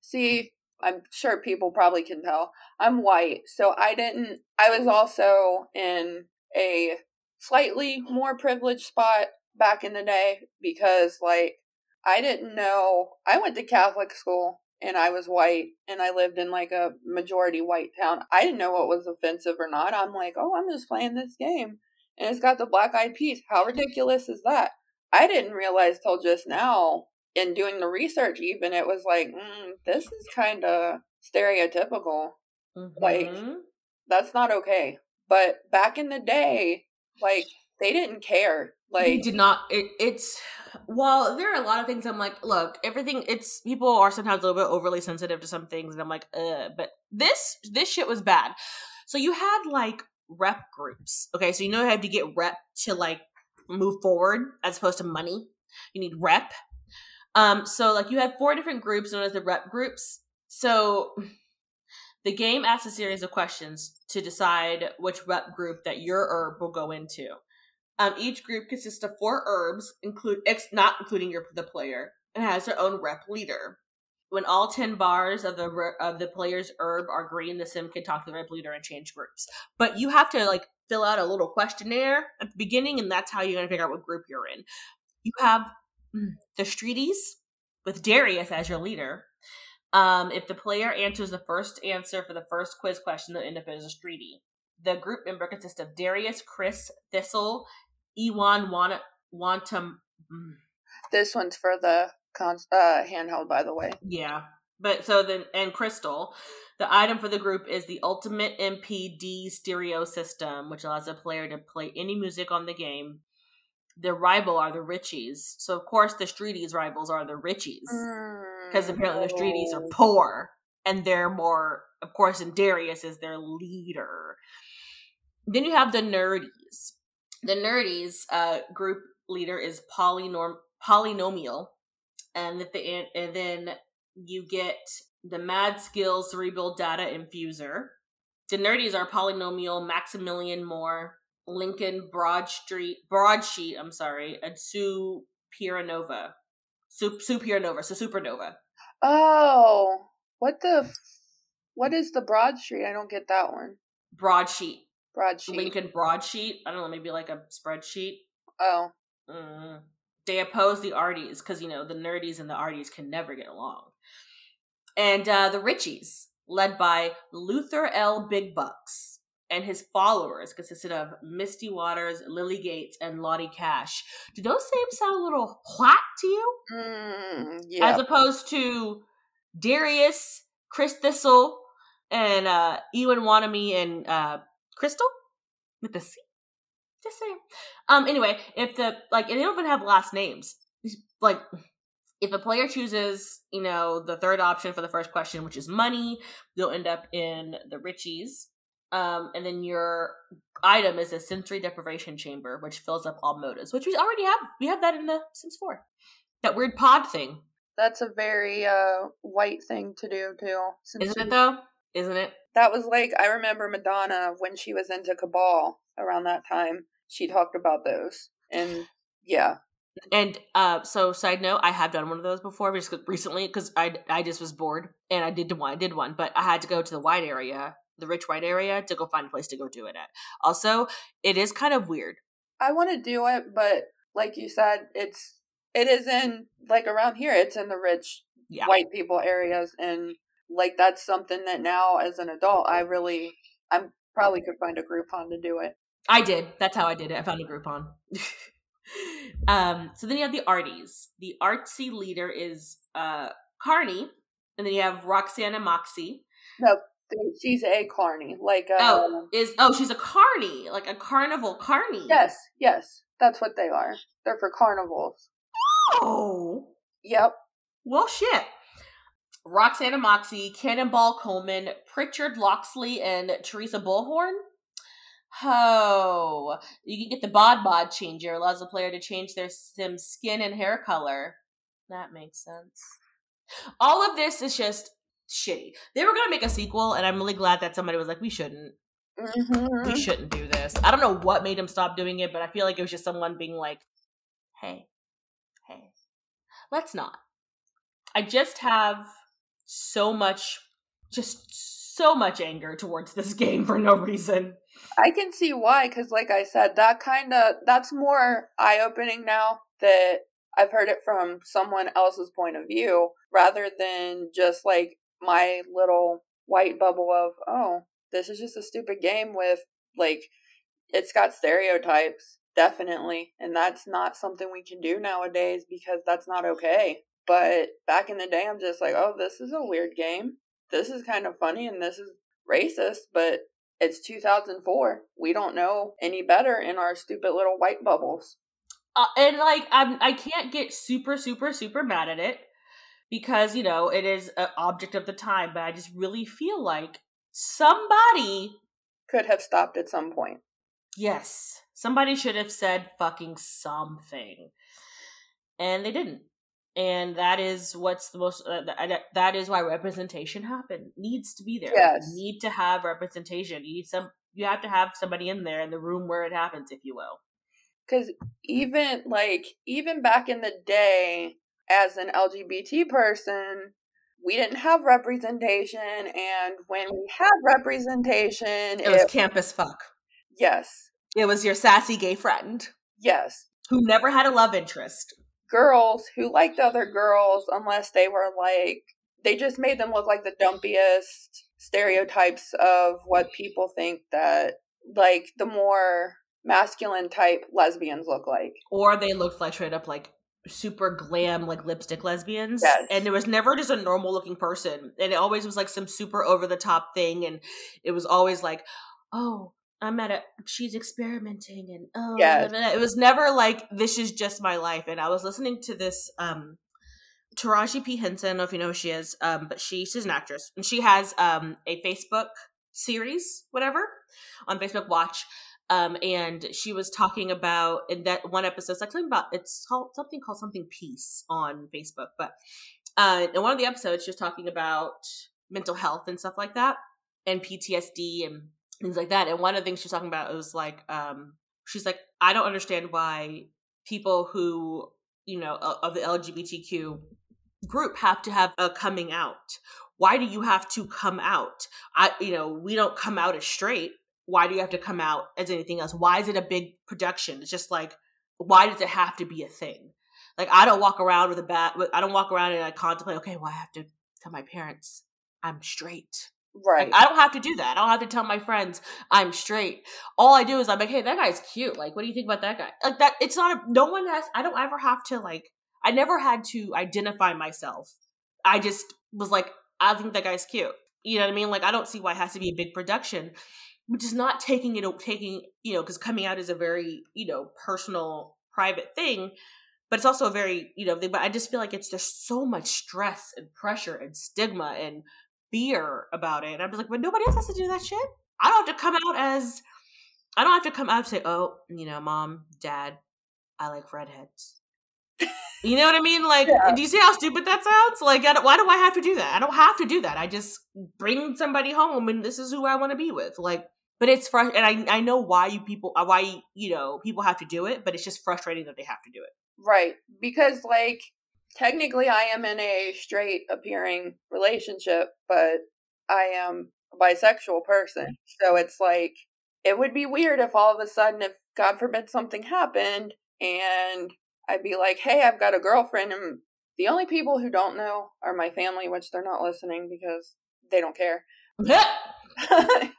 see i'm sure people probably can tell i'm white so i didn't i was also in a slightly more privileged spot back in the day because like I didn't know I went to Catholic school and I was white and I lived in like a majority white town. I didn't know what was offensive or not. I'm like, "Oh, I'm just playing this game." And it's got the black eyed peas. How ridiculous is that? I didn't realize till just now in doing the research even it was like, mm, this is kind of stereotypical. Mm-hmm. Like that's not okay. But back in the day, like they didn't care. Like they did not. It, it's well, there are a lot of things. I'm like, look, everything. It's people are sometimes a little bit overly sensitive to some things, and I'm like, uh. But this this shit was bad. So you had like rep groups. Okay, so you know you have to get rep to like move forward as opposed to money. You need rep. Um, so like you have four different groups known as the rep groups. So the game asks a series of questions to decide which rep group that your Urb will go into. Um, each group consists of four Urbz, include ex, not including your the player, and has their own rep leader. When all ten bars of the of the player's Urb are green, the sim can talk to the rep leader and change groups. But you have to like fill out a little questionnaire at the beginning, and that's how you're gonna figure out what group you're in. You have mm, the Streeties with Darius as your leader. Um, if the player answers the first answer for the first quiz question, they'll end up as a Streety. The group member consists of Darius, Chris, Thistle, Ewan want Wantum. Mm. This one's for the cons- uh, handheld, by the way. Yeah, but so then and Crystal, the item for the group is the Ultimate MPD stereo system, which allows a player to play any music on the game. Their rival are the Richies, so of course the Streeties rivals are the Richies, because mm, apparently the Streeties are poor and they're more, of course, and Darius is their leader. Then you have the Nerdies the nerdies uh, group leader is polynorm Polly Nomial, and the and then you get the Mad Skills Cerebral Data Infuser. The nerdies are Polly Nomial, Maximilian Moore, Lincoln Broadstreet Broadsheet. I'm sorry, and Sue Piranova. Su- Supernova, so Supernova. Oh, what the? What is the Broadsheet? I don't get that one. Broadsheet. Broadsheet. Lincoln broadsheet. I don't know, maybe like a spreadsheet. Oh. Mm. They oppose the arties because you know the nerdies and the arties can never get along. And uh, the Richies, led by Luther L. Big Bucks, and his followers consisted of Misty Waters, Lily Gates, and Lottie Cash. Do those names sound a little hot to you? Mm, yeah. As opposed to Darius, Chris Thistle, and uh, Ewan Wanami and uh, Crystal with the C. Just saying. Um. Anyway, if the like, and they don't even have last names. Like, if a player chooses, you know, the third option for the first question, which is money, they'll end up in the Richies. Um, and then your item is a sensory deprivation chamber, which fills up all motives, which we already have. We have that in the Sims 4. That weird pod thing. That's a very uh white thing to do too. Isn't it though? Isn't it? That was like I remember Madonna when she was into Kabbalah around that time. She talked about those, and yeah. And uh, so side note, I have done one of those before, just recently because I I just was bored and I did one. I did one, but I had to go to the white area, the rich white area, to go find a place to go do it at. Also, it is kind of weird. I want to do it, but like you said, it's it is in like around here. It's in the rich Yeah. white people areas, and like that's something that now as an adult, I really, I'm probably could find a Groupon to do it. I did. That's how I did it. I found a Groupon. um, so then you have the arties. The artsy leader is uh Carney, and then you have Roxanne and Moxie. No, she's a carny, like uh, Oh, is oh she's a carney, like a carnival carney. yes, yes, that's what they are. They're for carnivals. Oh, Yep. well, shit. Roxanne and Moxie, Cannonball Coleman, Pritchard Loxley, and Teresa Bullhorn. Oh, you can get the bod Bod changer. Allows the player to change their sim skin and hair color. That makes sense. All of this is just shitty. They were gonna make a sequel, and I'm really glad that somebody was like, "We shouldn't. Mhm. We shouldn't do this." I don't know what made them stop doing it, but I feel like it was just someone being like, "Hey, hey, let's not." I just have so much, just so much anger towards this game for no reason. I can see why, because like I said, that kind of that's more eye opening now that I've heard it from someone else's point of view rather than just like my little white bubble of oh, this is just a stupid game with like it's got stereotypes definitely, and that's not something we can do nowadays because that's not okay. But back in the day, I'm just like, oh, this is a weird game. This is kind of funny and this is racist, but it's 2004. We don't know any better in our stupid little white bubbles. Uh, and like I'm, I can't get super, super, super mad at it because you know it is an object of the time. But I just really feel like somebody, Could have stopped at some point. yes, somebody should have said fucking something, and they didn't. And that is what's the most. Uh, that, that is why representation happen needs to be there. Yes. You need to have representation. You need some. You have to have somebody in there in the room where it happens, if you will. Because even like even back in the day, as an LGBT person, we didn't have representation, and when we had representation, It was campus fuck. yes, It was your sassy gay friend yes, who never had a love interest. Girls who liked other girls unless they were like they just made them look like the dumpiest stereotypes of what people think that like the more masculine type lesbians look like. Or they looked like straight up like super glam, like lipstick lesbians. Yes. And there was never just a normal looking person. And it always was like some super over the top thing. And it was always like, oh, I'm at a, she's experimenting. And oh, Yes. blah, blah, blah. it was never like, this is just my life. And I was listening to this, um, Taraji P. Henson, I don't know if you know who she is, um, but she, she's an actress. And she has um, a Facebook series, whatever, on Facebook Watch. Um, and she was talking about in that one episode, it's like something about it's called something called something peace on Facebook. But uh, in one of the episodes, she was talking about mental health and stuff like that, and PTSD and things like that. And one of the things she was talking about was like, um, she's like, I don't understand why people who you know of the LGBTQ group have to have a coming out. Why do you have to come out? I, you know, we don't come out as straight why do you have to come out as anything else? Why is it a big production? It's just like, why does it have to be a thing? Like, I don't walk around with a bat. I don't walk around and I contemplate, okay, well, I have to tell my parents I'm straight. Right. Like, I don't have to do that. I don't have to tell my friends I'm straight. All I do is I'm like, hey, that guy's cute. Like, what do you think about that guy? Like that. It's not a. No one has. I don't ever have to like. I never had to identify myself. I just was like, I think that guy's cute. You know what I mean? Like, I don't see why it has to be a big production which is not taking it taking you know because coming out is a very you know personal private thing but it's also a very you know thing but i just feel like it's there's so much stress and pressure and stigma and fear about it and i'm just like but nobody else has to do that shit i don't have to come out as i don't have to come out and say oh you know mom dad i like redheads you know what I mean? Like, Yeah. do you see how stupid that sounds? Like, I don't, why do I have to do that? I don't have to do that. I just bring somebody home, and this is who I want to be with. Like, but it's frustrating, and I I know why you people uh, why you know people have to do it, but it's just frustrating that they have to do it. Right. Because, like, technically I am in a straight appearing relationship, but I am a bisexual person. So it's like, it would be weird if all of a sudden, if God forbid something happened and I'd be like, hey, I've got a girlfriend. And the only people who don't know are my family, which they're not listening because they don't care.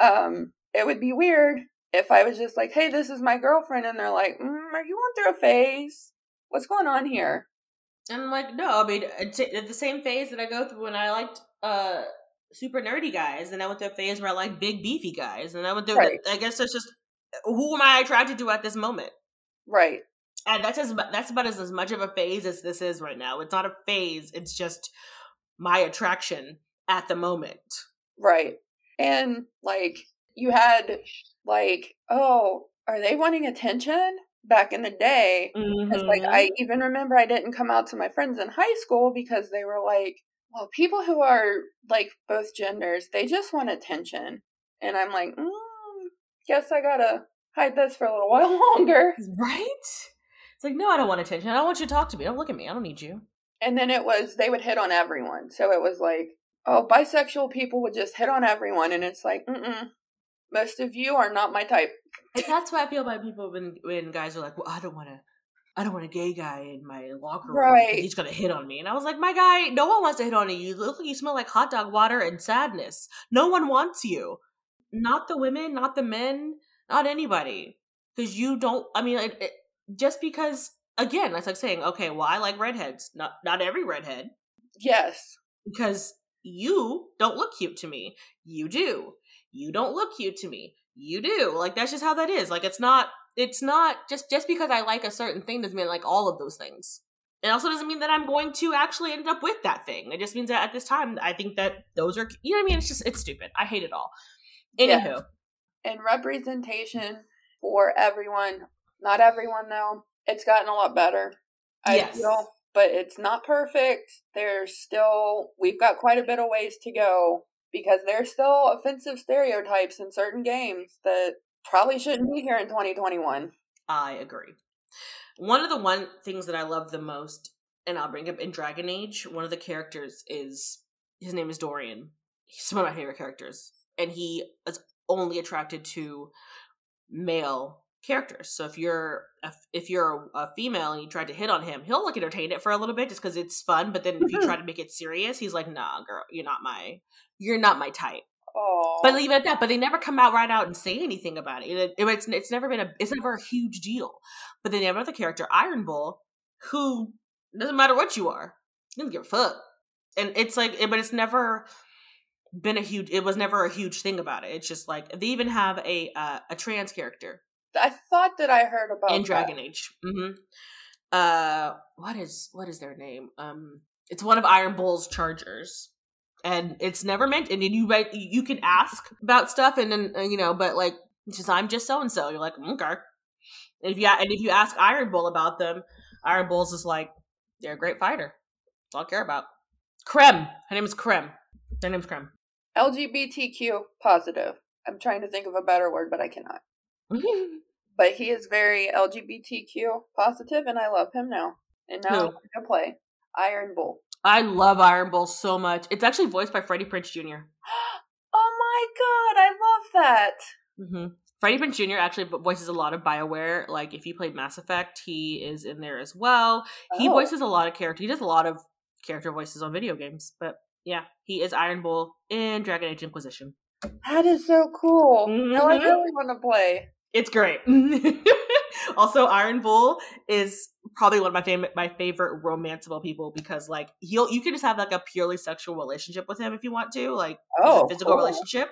um, it would be weird if I was just like, hey, this is my girlfriend. And they're like, mm, are you going through a phase? What's going on here? And I'm like, no, I mean, it's the same phase that I go through when I liked uh super nerdy guys, and I went through a phase where I like big beefy guys, and I went through. Right. I guess that's just who am I attracted to at this moment? Right. And that's as that's about as, as much of a phase as this is right now. It's not a phase. It's just my attraction at the moment. Right. And like you had like, oh, are they wanting attention? Back in the day, mm-hmm. like I even remember I didn't come out to my friends in high school because they were like, well, people who are like both genders, they just want attention. And I'm like, mm, guess I gotta hide this for a little while longer. Right? It's like, no, I don't want attention. I don't want you to talk to me. Don't look at me. I don't need you. And then it was, they would hit on everyone. So it was like, oh, bisexual people would just hit on everyone. And it's like, mm most of you are not my type. And that's why I feel by people when when guys are like, well, I don't want to I don't want a gay guy in my locker room. Right. He's gonna hit on me. And I was like, my guy, no one wants to hit on you. You look like you smell like hot dog water and sadness. No one wants you. Not the women, not the men, not anybody. Because you don't. I mean, it, it, just because. Again, that's like saying, okay, well, I like redheads. Not not every redhead. Yes. Because you don't look cute to me. You do. You don't look cute to me. You do. Like that's just how that is. Like it's not it's not just just because I like a certain thing doesn't mean like all of those things. It also doesn't mean that I'm going to actually end up with that thing. It just means that at this time, I think that those are, you know what I mean? It's just, it's stupid. I hate it all. Anywho. Yeah. And representation for everyone, not everyone though, it's gotten a lot better. I yes. feel, but it's not perfect. There's still, we've got quite a bit of ways to go because there's still offensive stereotypes in certain games that probably shouldn't be here in 2021. I agree. One of the one things that I love the most, and I'll bring up in Dragon Age, one of the characters is his name is Dorian. He's one of my favorite characters, and he is only attracted to male characters. So if you're a, if you're a, a, female and you try to hit on him, he'll like entertain it for a little bit just because it's fun. But then if you mm-hmm. try to make it serious, he's like, "Nah, girl, you're not my you're not my type." Aww. But leave it at that. But they never come out right out and say anything about it. it, it it's it's never been a it's never a huge deal. But then they have another character, Iron Bull, who doesn't matter what you are, he doesn't give a fuck. And it's like, but it's never been a huge. It was never a huge thing about it. It's just like they even have a uh, a trans character. I thought that I heard about in Dragon that. Age. Mm-hmm. Uh, what is what is their name? Um, it's one of Iron Bull's chargers and it's never meant and you write you can ask about stuff and then uh, you know but like just i'm just so and so you're like okay. And if you and if you ask iron bull about them iron bull's is like they're a great fighter. That's all i care about. Krem. Her name is krem. Her name's krem. Lgbtq positive. I'm trying to think of a better word but i cannot. But he is very lgbtq positive and i love him now. And now Who? i'm gonna play iron bull I love Iron Bull so much. It's actually voiced by Freddie Prinze Jr. oh my god, I love that. Mm-hmm. Freddie Prinze Jr. actually voices a lot of Bioware. Like if you played Mass Effect, he is in there as well. Oh. He voices a lot of character. He does a lot of character voices on video games. But yeah, he is Iron Bull in Dragon Age Inquisition. That is so cool. Mm-hmm. Now I really want to play. It's great. also, Iron Bull is probably one of my favorite my favorite romanceable people because like he'll you can just have like a purely sexual relationship with him if you want to, like oh, a physical cool. relationship.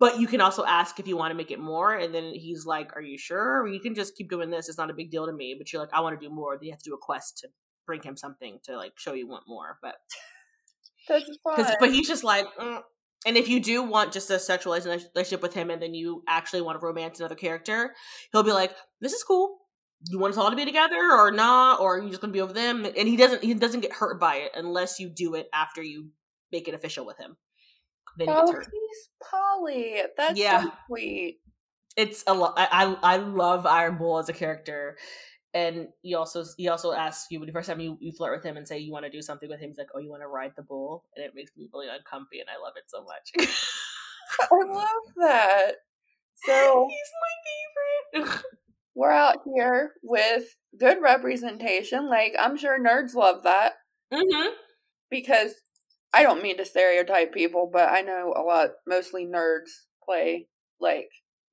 But you can also ask if you want to make it more, and then he's like, "Are you sure? Or you can just keep doing this. It's not a big deal to me." But you're like, "I want to do more." Then you have to do a quest to bring him something to like show you want more. But that's fun. But he's just like, mm, and if you do want just a sexualized relationship with him and then you actually want to romance another character, he'll be like, This is cool. You want us all to be together or not, or are you just gonna be over them? And he doesn't he doesn't get hurt by it unless you do it after you make it official with him. Then he oh, he's Polly. That's yeah. so sweet. It's a lot. I, I I love Iron Bull as a character and he also he also asks you the first time you, you flirt with him and say you want to do something with him he's like oh you want to ride the bull and it makes me really uncomfy and i love it so much i love that So He's my favorite. we're out here with good representation. Like I'm sure nerds love that mm-hmm. because I don't mean to stereotype people, but I know a lot mostly nerds play like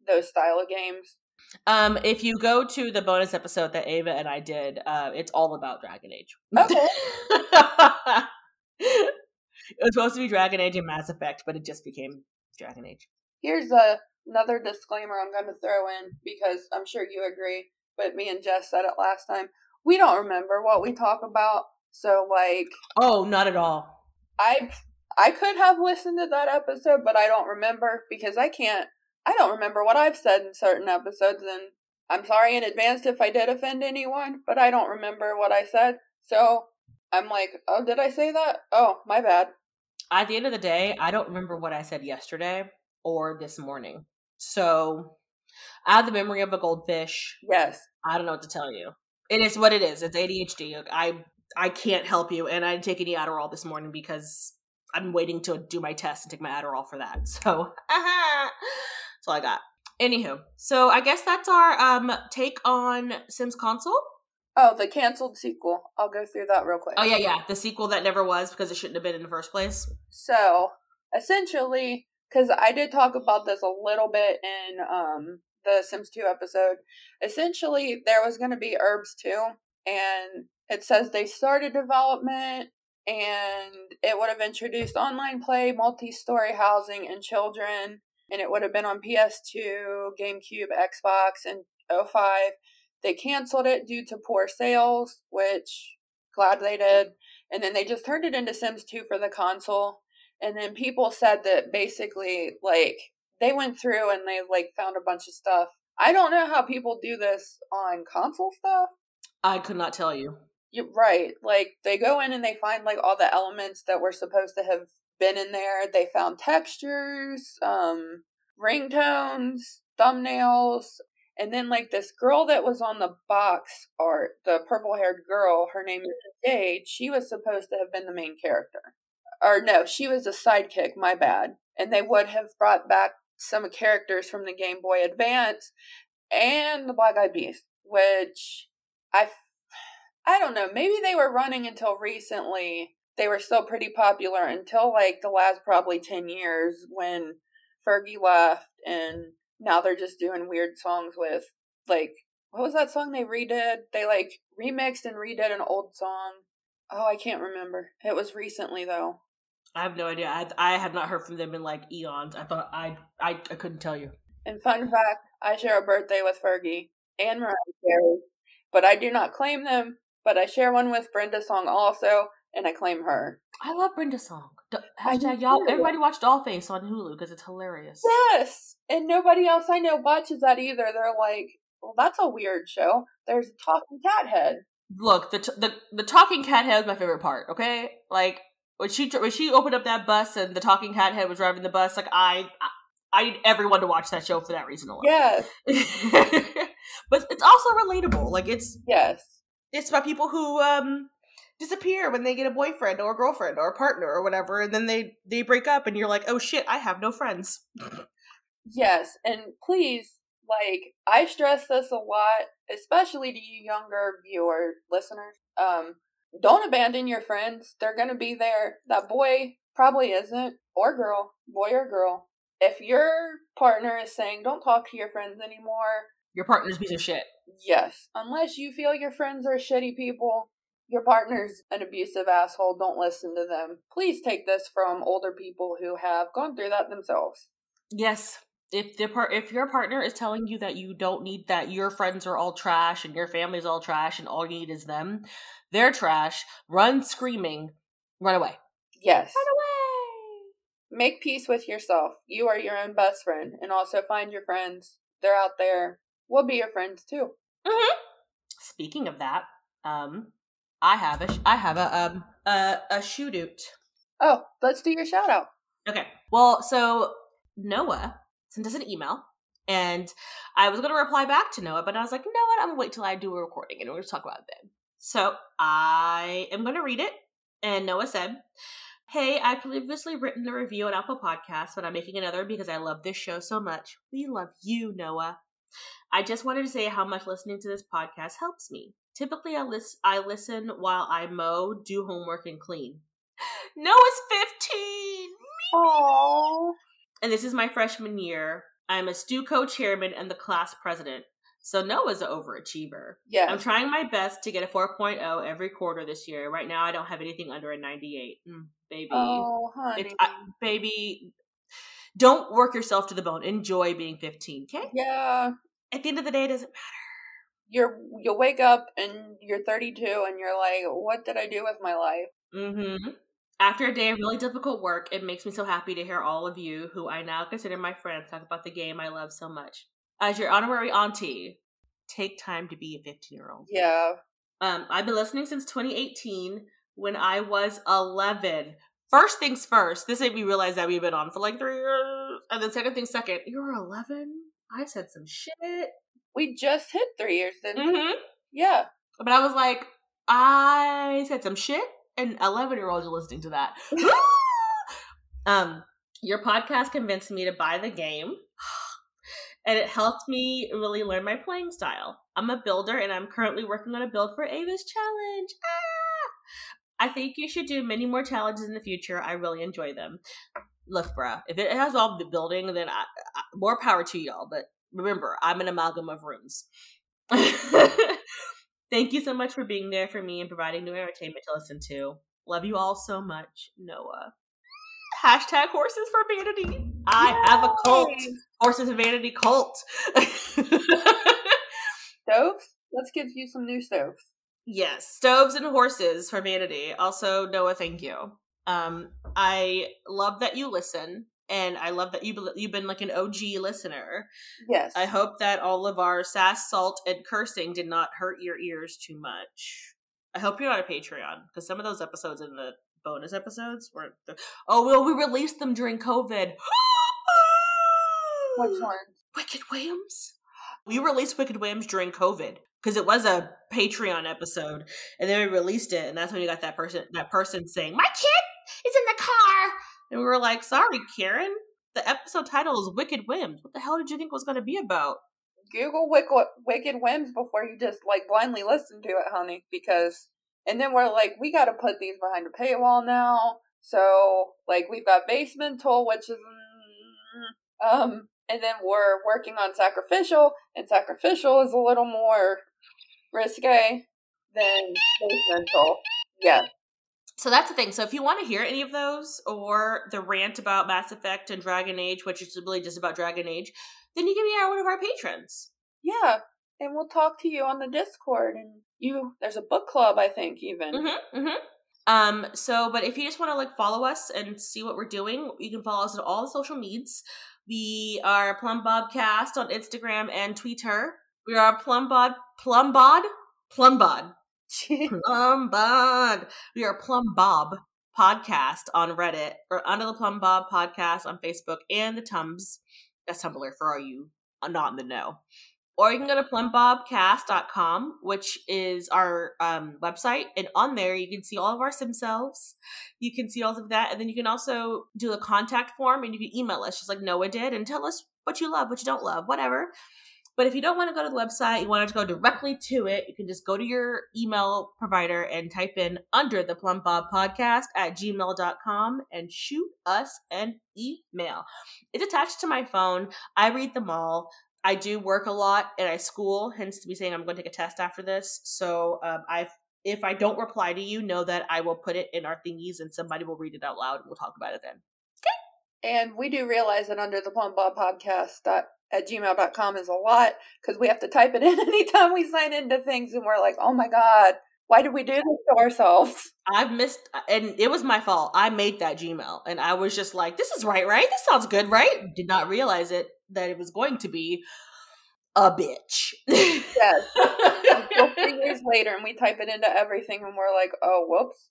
those style of games. Um, if you go to the bonus episode that Ava and I did, uh, it's all about Dragon Age. Okay. it was supposed to be Dragon Age and Mass Effect, but it just became Dragon Age. Here's a, another disclaimer I'm going to throw in because I'm sure you agree, but me and Jess said it last time. We don't remember what we talk about, so like Oh, not at all. I I could have listened to that episode, but I don't remember because I can't. I don't remember what I've said in certain episodes, and I'm sorry in advance if I did offend anyone, but I don't remember what I said. So I'm like, oh, did I say that? Oh, my bad. At the end of the day, I don't remember what I said yesterday or this morning. So, I have the memory of a goldfish. Yes. I don't know what to tell you. It is what it is. It's ADHD. I I can't help you, and I didn't take any Adderall this morning because I'm waiting to do my test and take my Adderall for that. So, that's all I got. Anywho, so I guess that's our um take on Sims console. Oh, the canceled sequel. I'll go through that real quick. Oh yeah, yeah, the sequel that never was because it shouldn't have been in the first place. So, essentially, because I did talk about this a little bit in um the Sims 2 episode, essentially there was going to be Urbz 2, and it says they started development and it would have introduced online play, multi-story housing, and children, and it would have been on PS2, GameCube, Xbox, and 05. They canceled it due to poor sales, which glad they did. And then they just turned it into Sims 2 for the console. And then people said that basically, like, they went through and they, like, found a bunch of stuff. I don't know how people do this on console stuff. I could not tell you. You're right. Like, they go in and they find, like, all the elements that were supposed to have been in there. They found textures, um, ringtones, thumbnails, and then like this girl that was on the box art, the purple haired girl, her name is Jade, she was supposed to have been the main character. Or no, she was a sidekick, my bad. And they would have brought back some characters from the Game Boy Advance and the Black Eyed Peas, which I I don't know, maybe they were running until recently. They were still pretty popular until like the last probably 10 years when Fergie left and now they're just doing weird songs with like what was that song they redid? They like remixed and redid an old song. Oh, I can't remember. It was recently though. I have no idea. I I have not heard from them in like eons. I thought I I, I couldn't tell you. And fun fact, I share a birthday with Fergie and Mariah Carey, but I do not claim them. But I share one with Brenda Song also, and I claim her. I love Brenda song. D- I do hashtag y'all. Everybody watch Dollface on Hulu because it's hilarious. Yes, and nobody else I know watches that either. They're like, "Well, that's a weird show." There's a talking cat head. Look, the t- the the talking cat head was my favorite part. Okay, like when she when she opened up that bus and the talking cat head was driving the bus. Like I I, I need everyone to watch that show for that reason alone. Yes, but it's also relatable. Like it's yes, it's about people who um disappear when they get a boyfriend or a girlfriend or a partner or whatever and then they they break up and you're like oh shit i have no friends yes. And please, like, I stress this a lot, especially to you younger viewer listeners. Um, don't abandon your friends. They're gonna be there. That boy probably isn't, or girl, boy or girl. If your partner is saying, "Don't talk to your friends anymore," your partner's a piece of shit Yes, unless you feel your friends are shitty people, your partner's an abusive asshole, don't listen to them. Please take this from older people who have gone through that themselves. yes if the part if your partner is telling you that you don't need that your friends are all trash and your family's all trash and all you need is them they're trash run screaming run away Yes. run away Make peace with yourself. You are your own best friend, and also find your friends. They're out there. We'll be your friends too. Mm-hmm. Speaking of that, um, I have a sh- I have a um a a shoot out. Oh, let's do your shout out. Okay. Well, so Noah sent us an email, and I was gonna reply back to Noah, but I was like, you know what? I'm gonna wait till I do a recording, and we're gonna talk about it then. So I am gonna read it, and Noah said. Hey, I've previously written a review on Apple Podcasts, but I'm making another because I love this show so much. We love you, Noah. I just wanted to say how much listening to this podcast helps me. Typically, I, lis- I listen while I mow, do homework, and clean. Noah's 15! Aww. And this is my freshman year. I'm a Stu co chairman and the class president. So Noah's an overachiever. Yeah. I'm trying my best to get a 4.0 every quarter this year. Right now, I don't have anything under a 98. Mm, baby. Oh, honey. It's, I, baby, don't work yourself to the bone. Enjoy being 15, okay? yeah. At the end of the day, it doesn't You're you wake up and you're 32 and you're like, what did I do with my life? Mm-hmm. After a day of really difficult work, it makes me so happy to hear all of you, who I now consider my friends, talk about the game I love so much. As your honorary auntie, take time to be a 15 year old. Yeah. Um, I've been listening since 2018 when I was 11. First things first, this made me realize that we've been on for like three years. And then second thing second, you were 11? I said some shit. We just hit three years, didn't? Mm-hmm. Yeah. But I was like, I said some shit, and 11 year olds are listening to that. um, your podcast convinced me to buy the game, and it helped me really learn my playing style. I'm a builder, and I'm currently working on a build for Ava's challenge. Ah! I think you should do many more challenges in the future. I really enjoy them. Look, bruh, if it has all the building, then I, I, more power to y'all. But remember, I'm an amalgam of rooms. Thank you so much for being there for me and providing new entertainment to listen to. Love you all so much, Noah. Hashtag horses for vanity. I have a cult. Horses and vanity cult. Stoves? Let's give you some new stoves. yes, stoves and horses for vanity. Also, Noah, thank you. Um, I love that you listen, and I love that you you've been like an OG listener. Yes. I hope that all of our sass, salt, and cursing did not hurt your ears too much. I hope you're not a Patreon because some of those episodes in the bonus episodes weren't. The- oh well, we released them during COVID. Which one? Wicked Whims. We released Wicked Whims during COVID because it was a Patreon episode, and then we released it, and that's when you got that person that person saying, "My kid is in the car," and we were like, "Sorry, Karen." The episode title is Wicked Whims. What the hell did you think it was going to be about? Google Wicked, Whims before you just like blindly listen to it, honey. Because, and then we're like, we got to put these behind a paywall now. So, like, we've got Basemental, which is, mm, um, and then we're working on Sacrificial, and Sacrificial is a little more risque than Basemental. Yeah. So that's the thing. So if you want to hear any of those or the rant about Mass Effect and Dragon Age, which is really just about Dragon Age, then you can be one of our patrons. Yeah. And we'll talk to you on the Discord, and you, there's a book club, I think, even. Mm-hmm, mm-hmm. Um, so, but if you just want to like follow us and see what we're doing, you can follow us on all the social medias. We are Plum Bobcast on Instagram and Twitter. We are Plumbod, Plumbod, Plumbod, Plumbod. We are Plumbob Podcast on Reddit or Under the Plumbob Podcast on Facebook and the Tums. That's Tumblr for all you not in the know. Or you can go to plumbobcast.com, which is our um, website. And on there, you can see all of our sim selves. You can see all of that. And then you can also do a contact form and you can email us, just like Noah did, and tell us what you love, what you don't love, whatever. But if you don't want to go to the website, you want to go directly to it, you can just go to your email provider and type in under the plum bob podcast at gmail.com and shoot us an email. It's attached to my phone. I read them all. I do work a lot and I school, hence to be saying I'm going to take a test after this. So um, I, if I don't reply to you, know that I will put it in our thingies and somebody will read it out loud and we'll talk about it then. And we do realize that under the Plumbob podcast dot at gmail.com is a lot because we have to type it in anytime we sign into things and we're like, oh my God, why did we do this to ourselves? I've missed, and it was my fault. I made that Gmail and I was just like, this is right, right? This sounds good, right? Did not realize it that it was going to be a bitch. Yes. Three years later and we type it into everything and we're like, oh, whoops.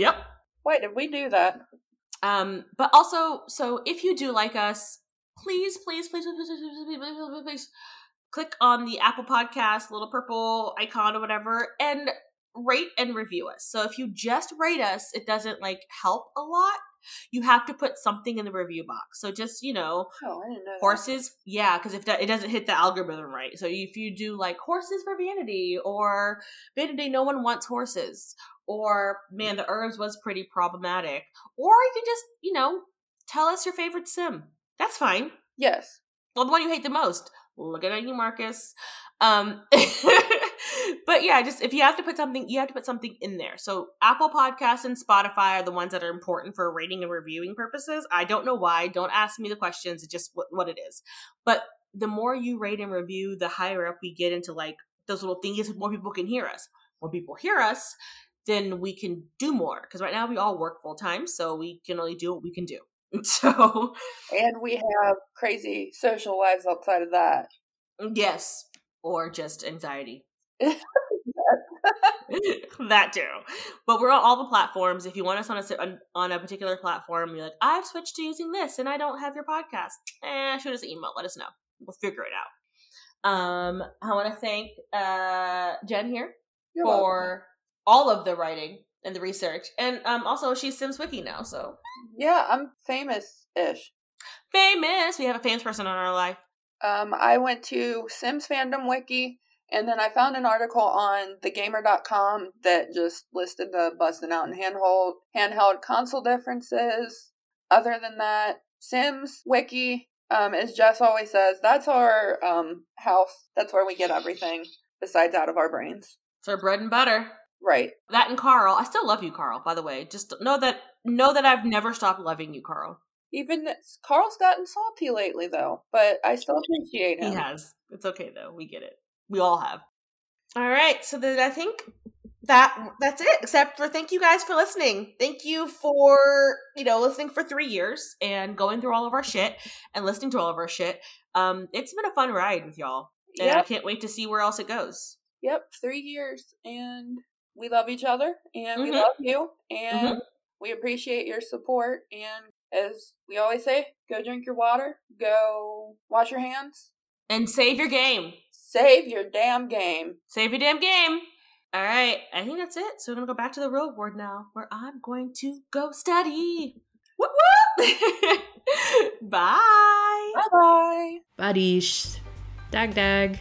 yep. Why did we do that? Um, but also, so if you do like us, please, please, please, please, please, please, please, please, please, please click on the Apple Podcast little purple icon or whatever, and rate and review us. So if you just rate us, it doesn't like help a lot. You have to put something in the review box. So just you know, Oh, know. that. horses, yeah, because if that, it doesn't hit the algorithm right. So if you do like horses for vanity or vanity, no one wants horses, or man, the Urbz was pretty problematic, or you can just you know tell us your favorite sim. That's fine. Yes. Well, the one you hate the most. Looking at you, Marcus. Um, but yeah, just if you have to put something, you have to put something in there. So Apple Podcasts and Spotify are the ones that are important for rating and reviewing purposes. I don't know why. Don't ask me the questions. It's just what, what it is. But the more you rate and review, the higher up we get into like those little things. More people can hear us. More people hear us, then we can do more. Because right now we all work full time, so we can only do what we can do. So And we have crazy social lives outside of that. Yes, or just anxiety. that too. But we're on all the platforms. If you want us on a on, on a particular platform, you're like, I've switched to using this and I don't have your podcast. Eh, shoot us an email. Let us know. We'll figure it out. Um, I want to thank uh Jen here You're welcome. for all of the writing and the research, and um also she's Sims Wiki now, so Yeah, I'm famous ish. famous. We have a famous person on our life. Um, I went to Sims Fandom Wiki, and then I found an article on thegamer.com that just listed the busting out and handheld handheld console differences. Other than that, Sims Wiki, um, as Jess always says, that's our um house. That's where we get everything besides out of our brains. It's our bread and butter. Right. That and Carl. I still love you, Carl. By the way, just know that know that I've never stopped loving you, Carl. Even Carl's gotten salty lately, though, but I still appreciate him. He has. It's okay though. We get it. We all have. All right. So then I think that that's it. Except for thank you guys for listening. Thank you for you know listening for three years and going through all of our shit and listening to all of our shit. Um, it's been a fun ride with y'all, and I can't wait to see where else it goes. Yep, three years, and we love each other, and we Mhm. love you, and we appreciate your support. And as we always say, go drink your water, go wash your hands, And save your game. save your damn game. Save your damn game. All right, I think that's it. So we're gonna go back to the real world now, where I'm going to go study. Whoop whoop. Bye. Bye bye. Badish. Dag dag.